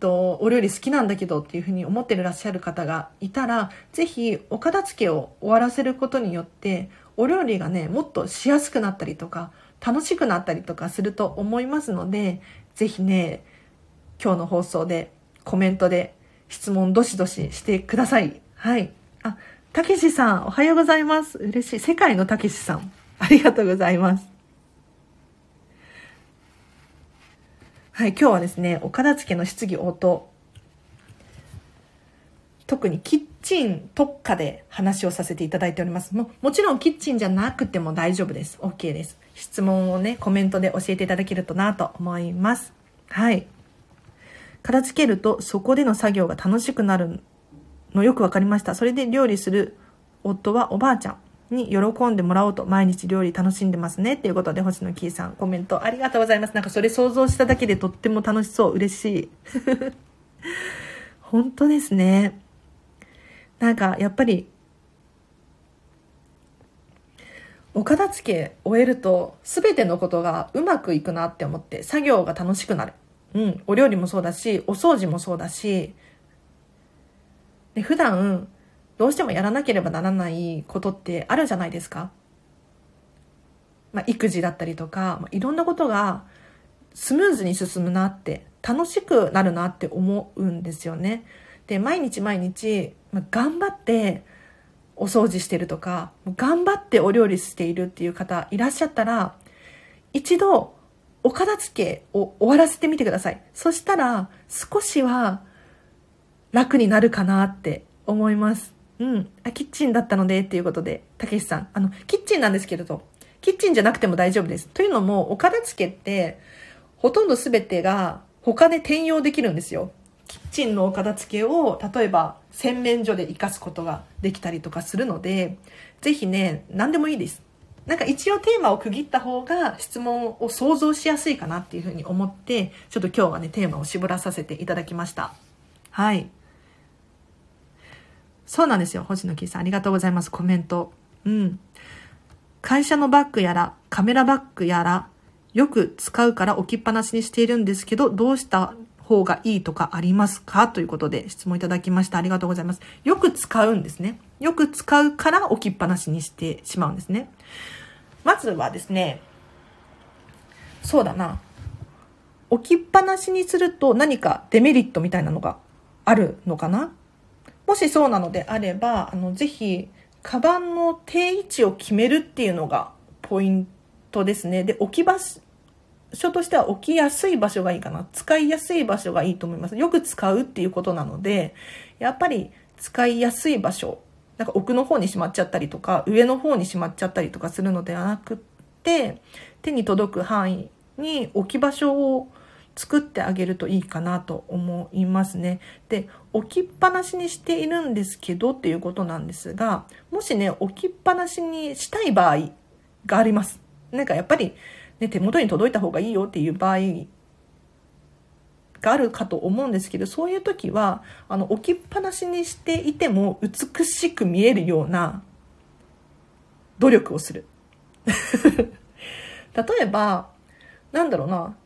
Speaker 1: とお料理好きなんだけどっていうふうに思ってらっしゃる方がいたら是非お片付けを終わらせることによってお料理がねもっとしやすくなったりとか楽しくなったりとかすると思いますので是非ね今日の放送でコメントで質問どしどししてください。はい。あ、たけしさん、おはようございます。嬉しい。世界のたけしさん。ありがとうございます。はい、今日はですね、お片付けの質疑応答。特にキッチン特化で話をさせていただいております。ももちろんキッチンじゃなくても大丈夫です。OK です。質問をね、コメントで教えていただけるとなと思います。はい。片付けるとそこでの作業が楽しくなるのよくわかりました。それで料理する夫はおばあちゃんに喜んでもらおうと毎日料理楽しんでますね。っていうことで星野キーさんコメントありがとうございます。なんかそれ想像しただけでとっても楽しそう。嬉しい。本当ですね。なんかやっぱりお片付け終えると全てのことがうまくいくなって思って作業が楽しくなる。うん。お料理もそうだし、お掃除もそうだし、で普段どうしてもやらなければならないことってあるじゃないですか。まあ、育児だったりとか、まあ、いろんなことがスムーズに進むなって楽しくなるなって思うんですよね。で毎日毎日、まあ、頑張ってお掃除してるとか頑張ってお料理しているっていう方いらっしゃったら一度お片付けを終わらせてみてください。そしたら少しは楽になるかなって思います。うん。あ、キッチンだったのでっていうことで、たけしさん。あの、キッチンなんですけれど、キッチンじゃなくても大丈夫です。というのも、お片付けって、ほとんど全てが他で転用できるんですよ。キッチンのお片付けを、例えば洗面所で活かすことができたりとかするので、ぜひね、何でもいいです。なんか一応テーマを区切った方が質問を想像しやすいかなっていうふうに思って、ちょっと今日はね、テーマを絞らさせていただきました。はい。そうなんですよ。星野キーさん、ありがとうございます。コメント。うん。会社のバッグやら、カメラバッグやら、よく使うから置きっぱなしにしているんですけど、どうした方がいいとかありますか？ということで質問いただきました。ありがとうございます。よく使うんですね。よく使うから置きっぱなしにしてしまうんですね。まずはですね、そうだな。置きっぱなしにすると何かデメリットみたいなのがあるのかな？もしそうなのであれば、あの、ぜひ、カバンの定位置を決めるっていうのがポイントですね。で、置き場所としては置きやすい場所がいいかな。使いやすい場所がいいと思います。よく使うっていうことなので、やっぱり使いやすい場所。なんか奥の方にしまっちゃったりとか、上の方にしまっちゃったりとかするのではなくって、手に届く範囲に置き場所を作ってあげるといいかなと思いますね。で、置きっぱなしにしているんですけどっていうことなんですが、もしね、置きっぱなしにしたい場合があります。なんかやっぱり、ね、手元に届いた方がいいよっていう場合があるかと思うんですけど、そういう時は、あの、置きっぱなしにしていても美しく見えるような努力をする。例えば、なんだろうな、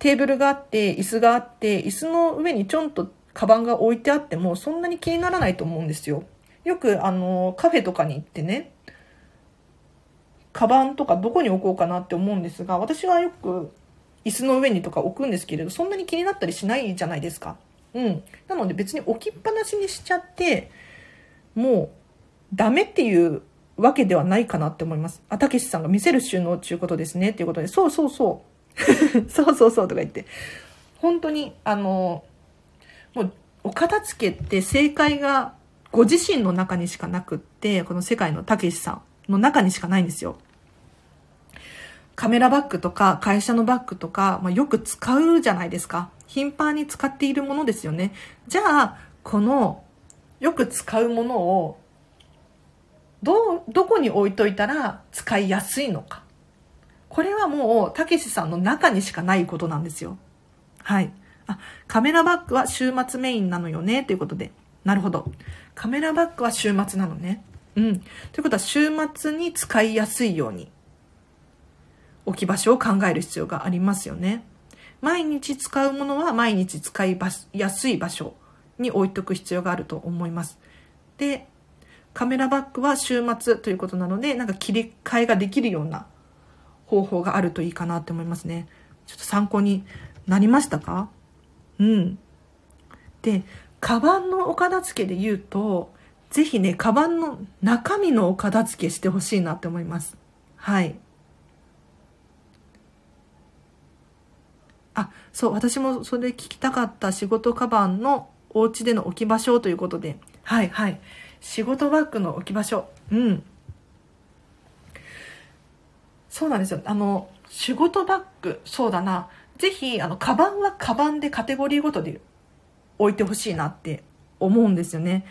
Speaker 1: テーブルがあって、椅子があって、椅子の上にちょんとカバンが置いてあっても、そんなに気にならないと思うんですよ。よく、あの、カフェとかに行ってね、カバンとかどこに置こうかなって思うんですが、私はよく椅子の上にとか置くんですけれど、そんなに気になったりしないじゃないですか。うん。なので別に置きっぱなしにしちゃって、もうダメっていうわけではないかなって思います。あ、たけしさんが見せる収納っていうことですねっていうことで、そうそうそう。そうそうそうとか言って。本当に、あの、もう、お片付けって正解がご自身の中にしかなくって、この世界のたけしさんの中にしかないんですよ。カメラバッグとか会社のバッグとか、まあ、よく使うじゃないですか。頻繁に使っているものですよね。じゃあ、このよく使うものをど、どこに置いといたら使いやすいのか。これはもう、たけしさんの中にしかないことなんですよ。はい。あ、カメラバッグは週末メインなのよね、ということで。なるほど。カメラバッグは週末なのね。うん。ということは、週末に使いやすいように置き場所を考える必要がありますよね。毎日使うものは毎日使いやすい場所に置いとく必要があると思います。で、カメラバッグは週末ということなので、なんか切り替えができるような方法があるといいかなって思いますね。ちょっと参考になりましたか？うん。で、カバンのお片付けで言うと、ぜひね、カバンの中身のお片付けしてほしいなって思います。はい。あ、そう、私もそれ聞きたかった仕事カバンのお家での置き場所ということで、はいはい。仕事バッグの置き場所。うん。そうなんですよ。あの、仕事バッグ、そうだな。ぜひ、あの、カバンはカバンでカテゴリーごとで置いてほしいなって思うんですよね。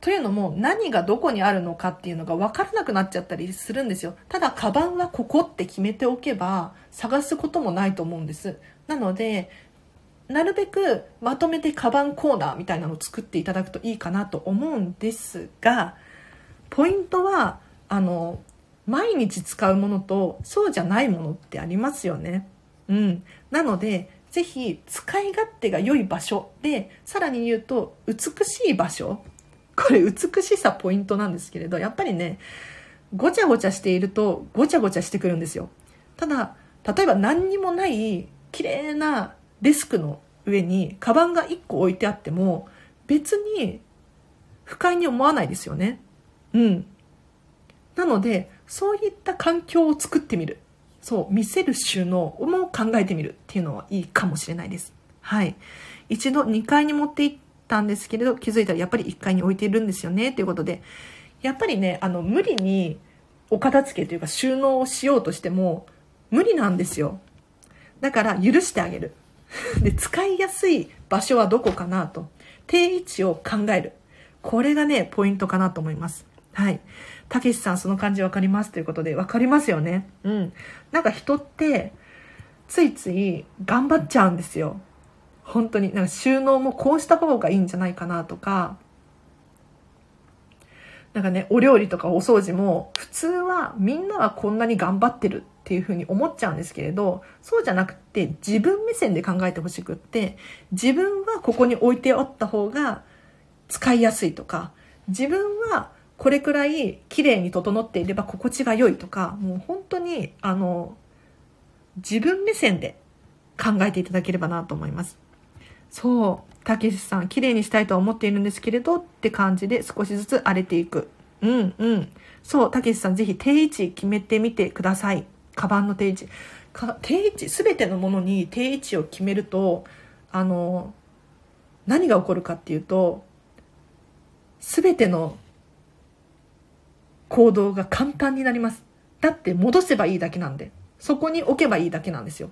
Speaker 1: というのも何がどこにあるのかっていうのが分からなくなっちゃったりするんですよ。ただ、カバンはここって決めておけば探すこともないと思うんです。なので、なるべくまとめてカバンコーナーみたいなのを作っていただくといいかなと思うんですが、ポイントは、あの、毎日使うものとそうじゃないものってありますよね。うん。なので、ぜひ使い勝手が良い場所で、さらに言うと美しい場所これ美しさポイントなんですけれど、やっぱりね、ごちゃごちゃしているとごちゃごちゃしてくるんですよ。ただ、例えば何にもない綺麗なデスクの上にカバンが1個置いてあっても別に不快に思わないですよね。うん。なので、そういった環境を作ってみる。そう、見せる収納も考えてみるっていうのはいいかもしれないです。はい。一度2階に持って行ったんですけれど、気づいたらやっぱり1階に置いているんですよね、ということで、やっぱりね、あの、無理にお片付けというか収納をしようとしても無理なんですよ。だから許してあげる。で、使いやすい場所はどこかなと。定位置を考える。これがね、ポイントかなと思います。はい。たけしさん、その感じわかります？ということで、わかりますよね。うん。なんか人って、ついつい頑張っちゃうんですよ。本当になんか収納もこうした方がいいんじゃないかなとかなんかねお料理とかお掃除も普通はみんなはこんなに頑張ってるっていうふうに思っちゃうんですけれどそうじゃなくて自分目線で考えてほしくって自分はここに置いてあった方が使いやすいとか自分はこれくらい綺麗に整っていれば心地が良いとかもう本当にあの自分目線で考えていただければなと思います。そう、たけしさん、綺麗にしたいとは思っているんですけれど、って感じで少しずつ荒れていく。うんうん。そう、たけしさん、ぜひ定位置決めてみてください。カバンの定位置。か定位置、すべてのものに定位置を決めると、あの、何が起こるかっていうと、すべての行動が簡単になります。だって戻せばいいだけなんで。そこに置けばいいだけなんですよ。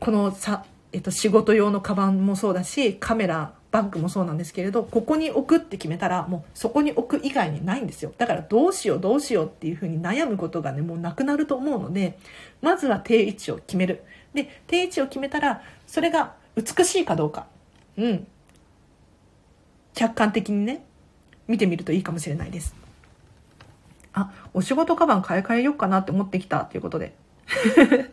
Speaker 1: このさ、えっと、仕事用のカバンもそうだし、カメラ、バッグもそうなんですけれど、ここに置くって決めたら、もうそこに置く以外にないんですよ。だからどうしようどうしようっていうふうに悩むことがね、もうなくなると思うので、まずは定位置を決める。で、定位置を決めたら、それが美しいかどうか。うん。客観的にね、見てみるといいかもしれないです。あ、お仕事カバン買い替えようかなって思ってきたということで。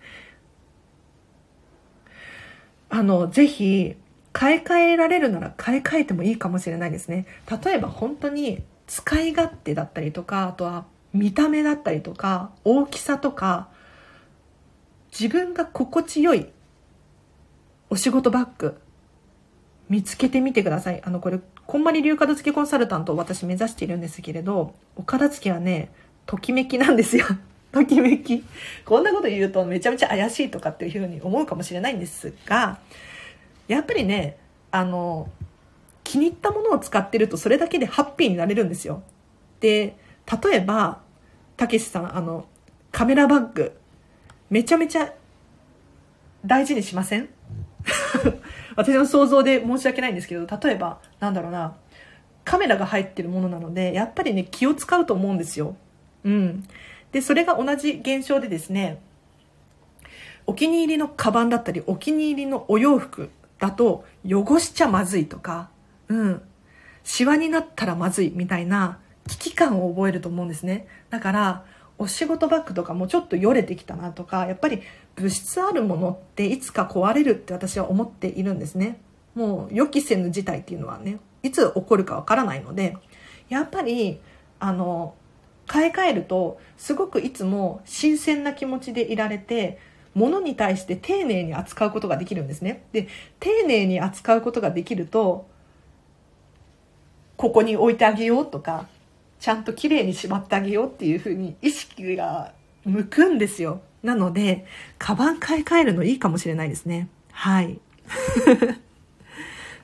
Speaker 1: あの、ぜひ、買い替えられるなら買い替えてもいいかもしれないですね。例えば本当に使い勝手だったりとか、あとは見た目だったりとか、大きさとか、自分が心地よいお仕事バッグ、見つけてみてください。あの、これ、こんまり流片付けコンサルタントを私目指しているんですけれど、お片付けはね、ときめきなんですよ。ときめき。こんなこと言うとめちゃめちゃ怪しいとかっていうふうに思うかもしれないんですが、やっぱりね、あの、気に入ったものを使ってるとそれだけでハッピーになれるんですよ。で、例えば、たけしさん、あの、カメラバッグ、めちゃめちゃ大事にしません？私の想像で申し訳ないんですけど、例えば、なんだろうな、カメラが入ってるものなので、やっぱりね、気を使うと思うんですよ。うん。で、それが同じ現象でですね、お気に入りのカバンだったり、お気に入りのお洋服だと汚しちゃまずいとか、うん。シワになったらまずいみたいな危機感を覚えると思うんですね。だから、お仕事バッグとかもちょっとよれてきたなとか、やっぱり物質あるものっていつか壊れるって私は思っているんですね。もう予期せぬ事態っていうのはね、いつ起こるかわからないので、やっぱり、あの、買い替えると、すごくいつも新鮮な気持ちでいられて、物に対して丁寧に扱うことができるんですね。で、丁寧に扱うことができると、ここに置いてあげようとか、ちゃんと綺麗にしまってあげようっていうふうに意識が向くんですよ。なので、カバン買い替えるのいいかもしれないですね。はい。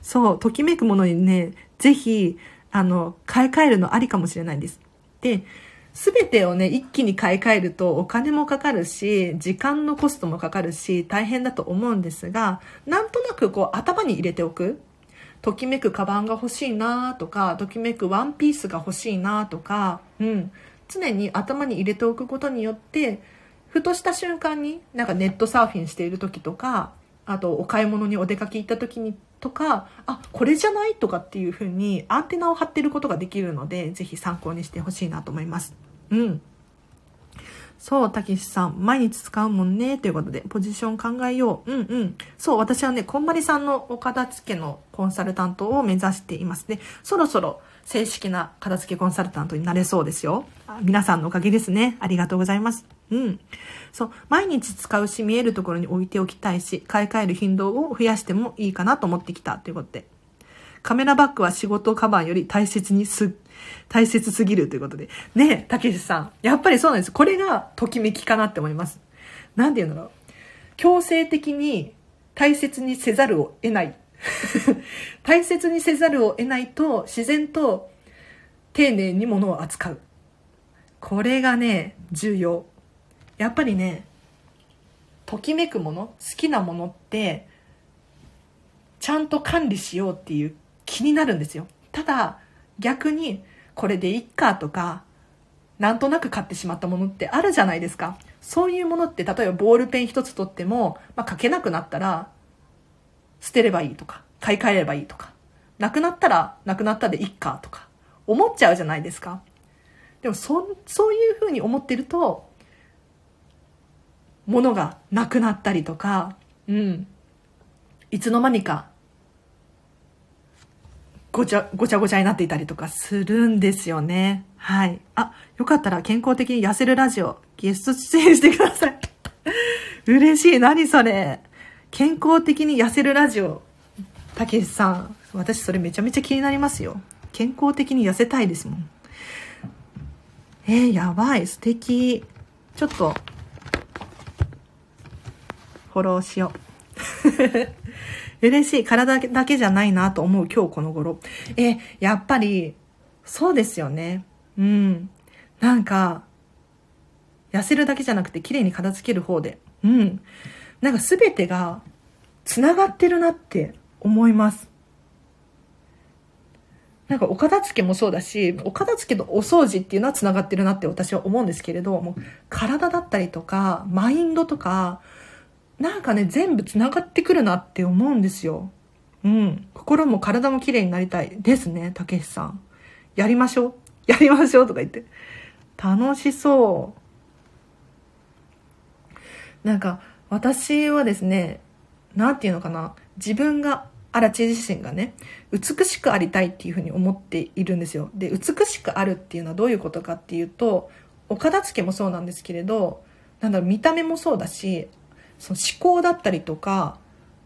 Speaker 1: そう、ときめくものにね、ぜひ、あの、買い替えるのありかもしれないんです。で、すべてをね、一気に買い替えるとお金もかかるし、時間のコストもかかるし、大変だと思うんですが、なんとなくこう頭に入れておく。ときめくカバンが欲しいなとか、ときめくワンピースが欲しいなとか、うん。常に頭に入れておくことによって、ふとした瞬間に、なんかネットサーフィンしている時とか、あとお買い物にお出かけ行った時にとか、あ、これじゃない？とかっていうふうにアンテナを張ってることができるので、ぜひ参考にしてほしいなと思います。うん。そう、たけしさん、毎日使うもんね、ということで、ポジション考えよう。うんうん。そう、私はね、こんまりさんのお片付けのコンサルタントを目指していますね。そろそろ正式な片付けコンサルタントになれそうですよ。皆さんのおかげですね。ありがとうございます。うん。そう、毎日使うし、見えるところに置いておきたいし、買い替える頻度を増やしてもいいかなと思ってきたということで。カメラバッグは仕事カバンより大切にす、大切すぎるということで。ねえ、たけしさん。やっぱりそうなんです。これがときめきかなって思います。なんて言うんだろう。強制的に大切にせざるを得ない。大切にせざるを得ないと自然と丁寧に物を扱う。これがね、重要。やっぱりね、ときめくもの、好きなものって、ちゃんと管理しようっていう気になるんですよ。ただ、逆に、これでいっかとか、なんとなく買ってしまったものってあるじゃないですか。そういうものって、例えばボールペン一つ取っても、まあ、書けなくなったら、捨てればいいとか、買い替えればいいとか、なくなったら、なくなったでいっかとか、思っちゃうじゃないですか。でも、そ、そういうふうに思ってると、物がなくなったりとか、うん。いつの間にかごちゃ、ごちゃごちゃになっていたりとかするんですよね。はい。あ、よかったら健康的に痩せるラジオ、ゲスト出演してください。嬉しい。何それ。健康的に痩せるラジオ。たけしさん。私それめちゃめちゃ気になりますよ。健康的に痩せたいですもん。えー、やばい。素敵。ちょっと、フォローしよう。嬉しい。体だけじゃないなと思う今日この頃。え、やっぱり、そうですよね。うん。なんか、痩せるだけじゃなくて綺麗に片付ける方で。うん。なんか全てが繋がってるなって思います。なんかお片付けもそうだし、お片付けとお掃除っていうのは繋がってるなって私は思うんですけれど、もう体だったりとか、マインドとか、なんかね、全部繋がってくるなって思うんですよ。うん。心も体も綺麗になりたいですね、たけしさん。やりましょう。やりましょうとか言って。楽しそう。なんか、私はですね、なんていうのかな。自分が、荒地自身がね、美しくありたいっていうふうに思っているんですよ。で、美しくあるっていうのはどういうことかっていうと、お片付けもそうなんですけれど、なんだろ、見た目もそうだし、その思考だったりとか、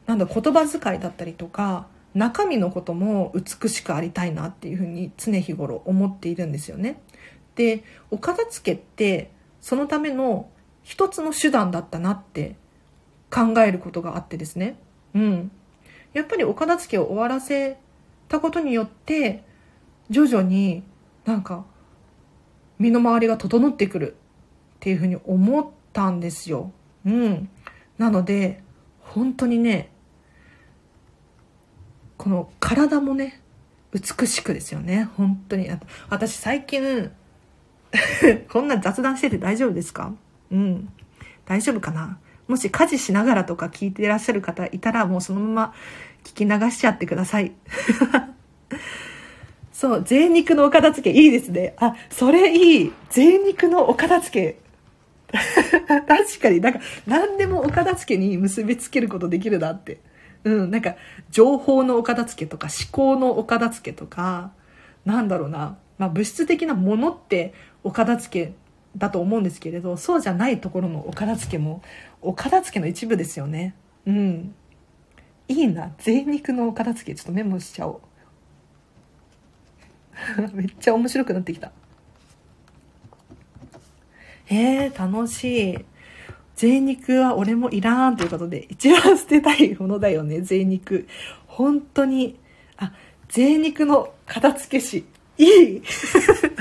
Speaker 1: なんだ言葉遣いだったりとか、中身のことも美しくありたいなっていうふうに常日頃思っているんですよね。で、お片付けってそのための一つの手段だったなって考えることがあってですね。うん。やっぱりお片付けを終わらせたことによって、徐々になんか身の回りが整ってくるっていうふうに思ったんですよ。うん。なので、本当にね、この体もね、美しくですよね。本当に。私最近、こんな雑談してて大丈夫ですか？うん。大丈夫かな？もし家事しながらとか聞いてらっしゃる方いたらもうそのまま聞き流しちゃってください。そう、贅肉のお片付けいいですね。あ、それいい。贅肉のお片付け。確かになんか何でもお片付けに結びつけることできるなって。うん、なんか情報のお片付けとか思考のお片付けとか、なんだろうな。まあ物質的なものってお片付けだと思うんですけれど、そうじゃないところのお片付けも、お片付けの一部ですよね。うん。いいな。贅肉のお片付け、ちょっとメモしちゃおう。めっちゃ面白くなってきた。えー、楽しい。贅肉は俺もいらんということで、一番捨てたいものだよね、贅肉。本当に。あ、贅肉の片付け師。いい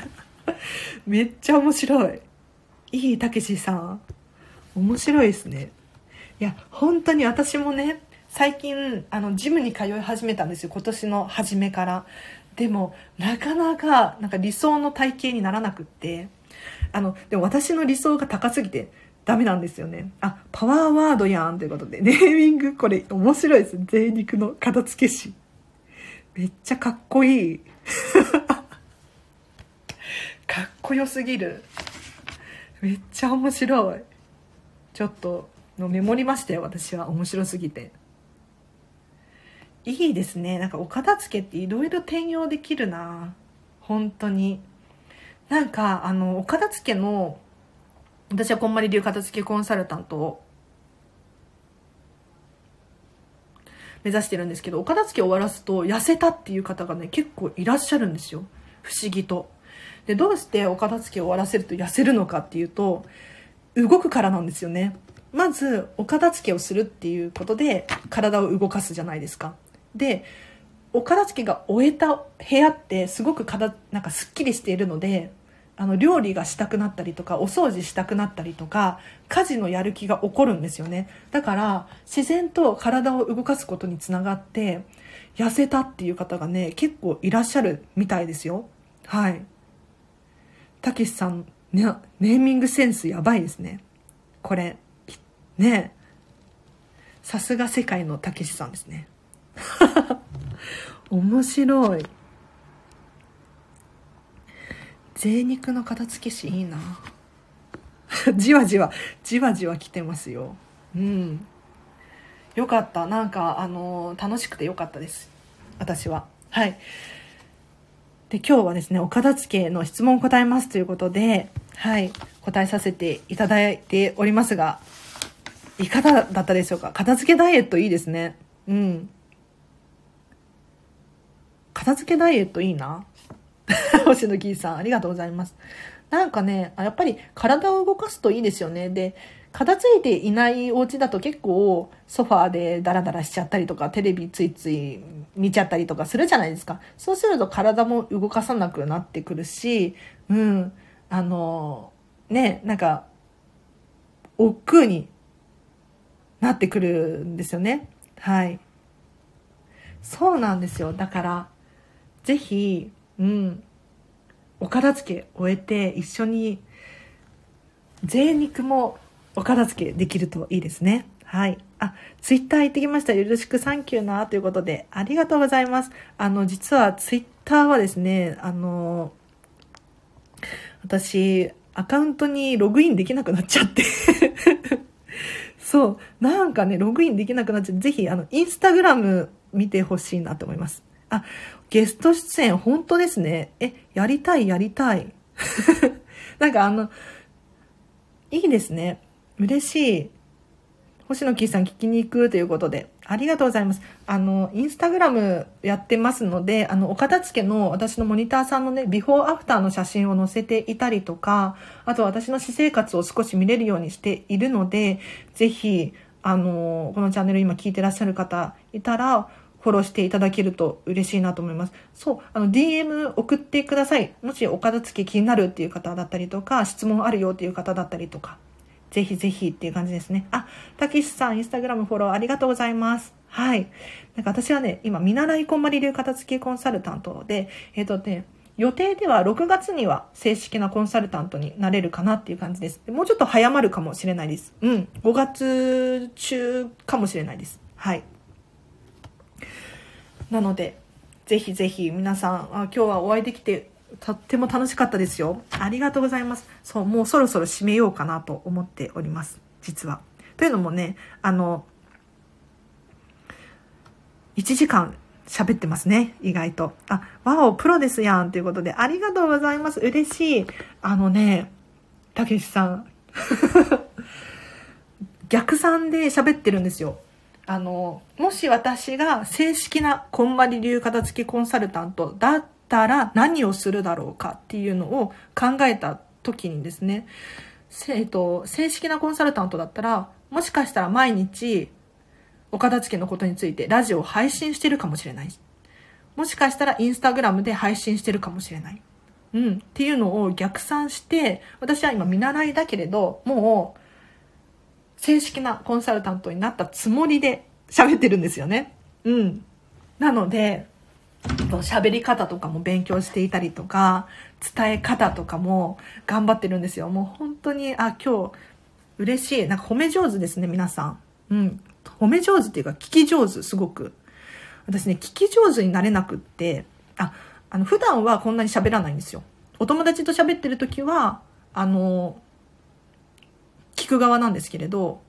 Speaker 1: めっちゃ面白い。いい、たけしさん。面白いですね。いや、本当に私もね、最近、あの、ジムに通い始めたんですよ。今年の初めから。でも、なかなか、なんか理想の体型にならなくって、あの、でも私の理想が高すぎてダメなんですよね。あ、パワーワードやんということで、ネーミング、これ面白いです。贅肉の片付け師。めっちゃかっこいい。かっこよすぎる。めっちゃ面白い。ちょっと、のメモりましたよ、私は。面白すぎて。いいですね。なんかお片付けっていろいろ転用できるな。本当に。なんか、あの、お片付けの、私はこんまり流片付けコンサルタントを目指してるんですけど、お片付け終わらすと痩せたっていう方がね、結構いらっしゃるんですよ。不思議と。で、どうしてお片付け終わらせると痩せるのかっていうと、動くからなんですよね。まず、お片付けをするっていうことで、体を動かすじゃないですか。で、お片付けが終えた部屋ってすごく体、なんかすっきりしているので、あの、料理がしたくなったりとか、お掃除したくなったりとか、家事のやる気が起こるんですよね。だから、自然と体を動かすことにつながって、痩せたっていう方がね、結構いらっしゃるみたいですよ。はい。たけしさん、ネーミングセンスやばいですね。これ。ねさすが世界のたけしさんですね。面白い。贅肉の片付け師いいな。じわじわ、じわじわ来てますよ。うん。よかった。なんか、あの、楽しくてよかったです。私は。はい。で、今日はですね、お片付けの質問を答えますということで、はい、答えさせていただいておりますが、いかがだったでしょうか？片付けダイエットいいですね。うん。片付けダイエットいいな？星野キーさん、ありがとうございます。なんかね、やっぱり体を動かすといいですよね。で、片付いていないお家だと結構ソファーでダラダラしちゃったりとか、テレビついつい見ちゃったりとかするじゃないですか。そうすると体も動かさなくなってくるし、うん、あの、ね、なんか、億劫になってくるんですよね。はい。そうなんですよ。だから、ぜひ、うん、お片付け終えて一緒に、贅肉もお片付けできるといいですね。はい。あ、ツイッター行ってきました。よろしくサンキューな、ということで、ありがとうございます。あの、実はツイッターはですね、あの、私、アカウントにログインできなくなっちゃって そう、なんかね、ログインできなくなっちゃって、ぜひ、あの、インスタグラム見てほしいなと思います。あ、ゲスト出演、本当ですね。え、やりたい、やりたい。なんかあの、いいですね。嬉しい。星野キーさん聞きに行くということで、ありがとうございます。あの、インスタグラムやってますので、あの、お片付けの私のモニターさんのね、ビフォーアフターの写真を載せていたりとか、あと私の私生活を少し見れるようにしているので、ぜひ、あの、このチャンネル今聞いてらっしゃる方いたら、フォローしていただけると嬉しいなと思います。そう、あの、DM 送ってください。もしお片付け気になるっていう方だったりとか、質問あるよっていう方だったりとか、ぜひぜひっていう感じですね。あ、たけしさん、インスタグラムフォローありがとうございます。はい。なんか私はね、今、見習いこんまり流片付けコンサルタントで、えっ、ー、とね、予定では6月には正式なコンサルタントになれるかなっていう感じです。もうちょっと早まるかもしれないです。うん。5月中かもしれないです。はい。なので、ぜひぜひ皆さん、あ今日はお会いできてとっても楽しかったですよ。ありがとうございます。そう、もうそろそろ締めようかなと思っております。実は。というのもね、あの、1時間喋ってますね、意外と。あ、わお、プロですやん、ということで、ありがとうございます。嬉しい。あのね、たけしさん。逆算で喋ってるんですよ。あの、もし私が正式なこんまり流片付きコンサルタントだったら何をするだろうかっていうのを考えた時にですね、えっと、正式なコンサルタントだったら、もしかしたら毎日お片付けのことについてラジオを配信してるかもしれない。もしかしたらインスタグラムで配信してるかもしれない。うん。っていうのを逆算して、私は今見習いだけれど、もう、正式なコンサルタントになったつもりで喋ってるんですよね。うん。なので、喋り方とかも勉強していたりとか、伝え方とかも頑張ってるんですよ。もう本当に、あ、今日嬉しい。なんか褒め上手ですね、皆さん。うん。褒め上手っていうか聞き上手、すごく。私ね、聞き上手になれなくって、あ、あの、普段はこんなに喋らないんですよ。お友達と喋ってる時は、あの、聞く側なんですけれど、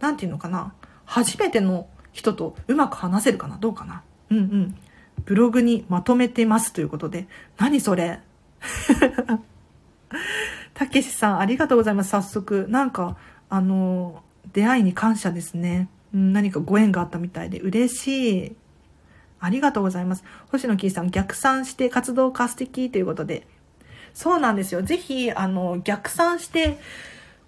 Speaker 1: なんていうのかな。初めての人とうまく話せるかなどうかなうんうん。ブログにまとめてますということで、何それ？たけしさん、ありがとうございます。早速。なんか、あの、出会いに感謝ですね。何かご縁があったみたいで嬉しい。ありがとうございます。星野キーさん、逆算して活動家素敵ということで。そうなんですよ。ぜひ、あの、逆算して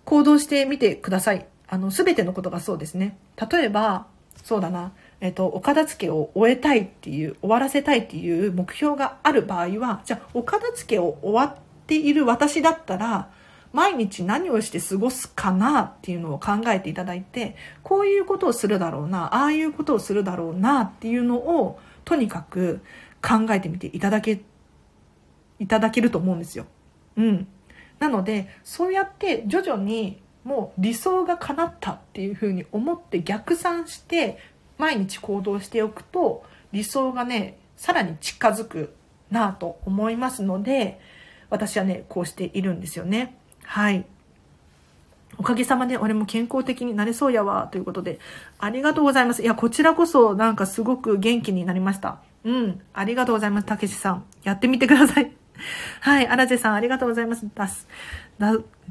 Speaker 1: 行動してみてください。あの、すべてのことがそうですね。例えば、そうだな、えっと、お片付けを終えたいっていう、終わらせたいっていう目標がある場合は、じゃあ、お片付けを終わっている私だったら、毎日何をして過ごすかなっていうのを考えていただいて、こういうことをするだろうな、ああいうことをするだろうなっていうのを、とにかく考えてみていただけ、いただけると思うんですよ。うん。なので、そうやって徐々にもう理想が叶ったっていうふうに思って逆算して毎日行動しておくと理想がね、さらに近づくなぁと思いますので、私はね、こうしているんですよね。はい。おかげさまで俺も健康的になれそうやわ、ということで、ありがとうございます。いや、こちらこそなんかすごく元気になりました。うん。ありがとうございます、たけしさん。やってみてください。はい。荒瀬さん、ありがとうございます。出す。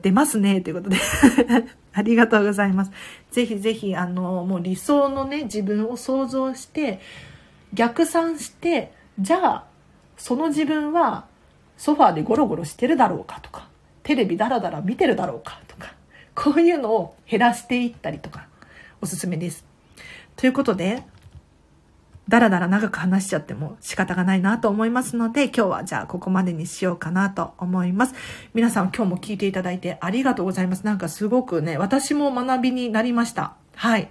Speaker 1: 出ますね、ということで。ありがとうございます。ぜひぜひ、あの、もう理想のね、自分を想像して、逆算して、じゃあ、その自分は、ソファーでゴロゴロしてるだろうかとか、テレビダラダラ見てるだろうかとか、こういうのを減らしていったりとか、おすすめです。ということで、だらだら長く話しちゃっても仕方がないなと思いますので、今日はじゃあここまでにしようかなと思います。皆さん今日も聞いていただいてありがとうございます。なんかすごくね、私も学びになりました。はい。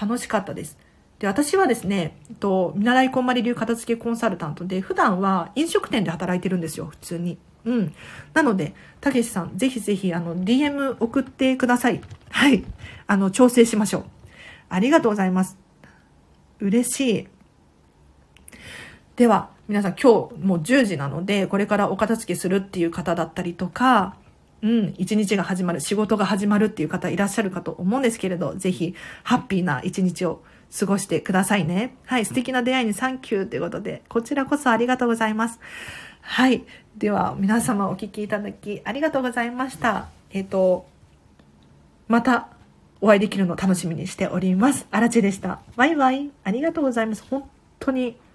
Speaker 1: 楽しかったです。で、私はですね、えっと、見習いこんまり流片付けコンサルタントで、普段は飲食店で働いてるんですよ、普通に。うん。なので、たけしさん、ぜひぜひ、あの、DM 送ってください。はい。あの、調整しましょう。ありがとうございます。嬉しい。では、皆さん今日もう10時なので、これからお片付けするっていう方だったりとか、うん、一日が始まる、仕事が始まるっていう方いらっしゃるかと思うんですけれど、ぜひ、ハッピーな一日を過ごしてくださいね。はい、素敵な出会いにサンキューということで、こちらこそありがとうございます。はい。では、皆様お聞きいただきありがとうございました。えっ、ー、と、またお会いできるのを楽しみにしております。あらちでした。バイバイ。ありがとうございます。本当に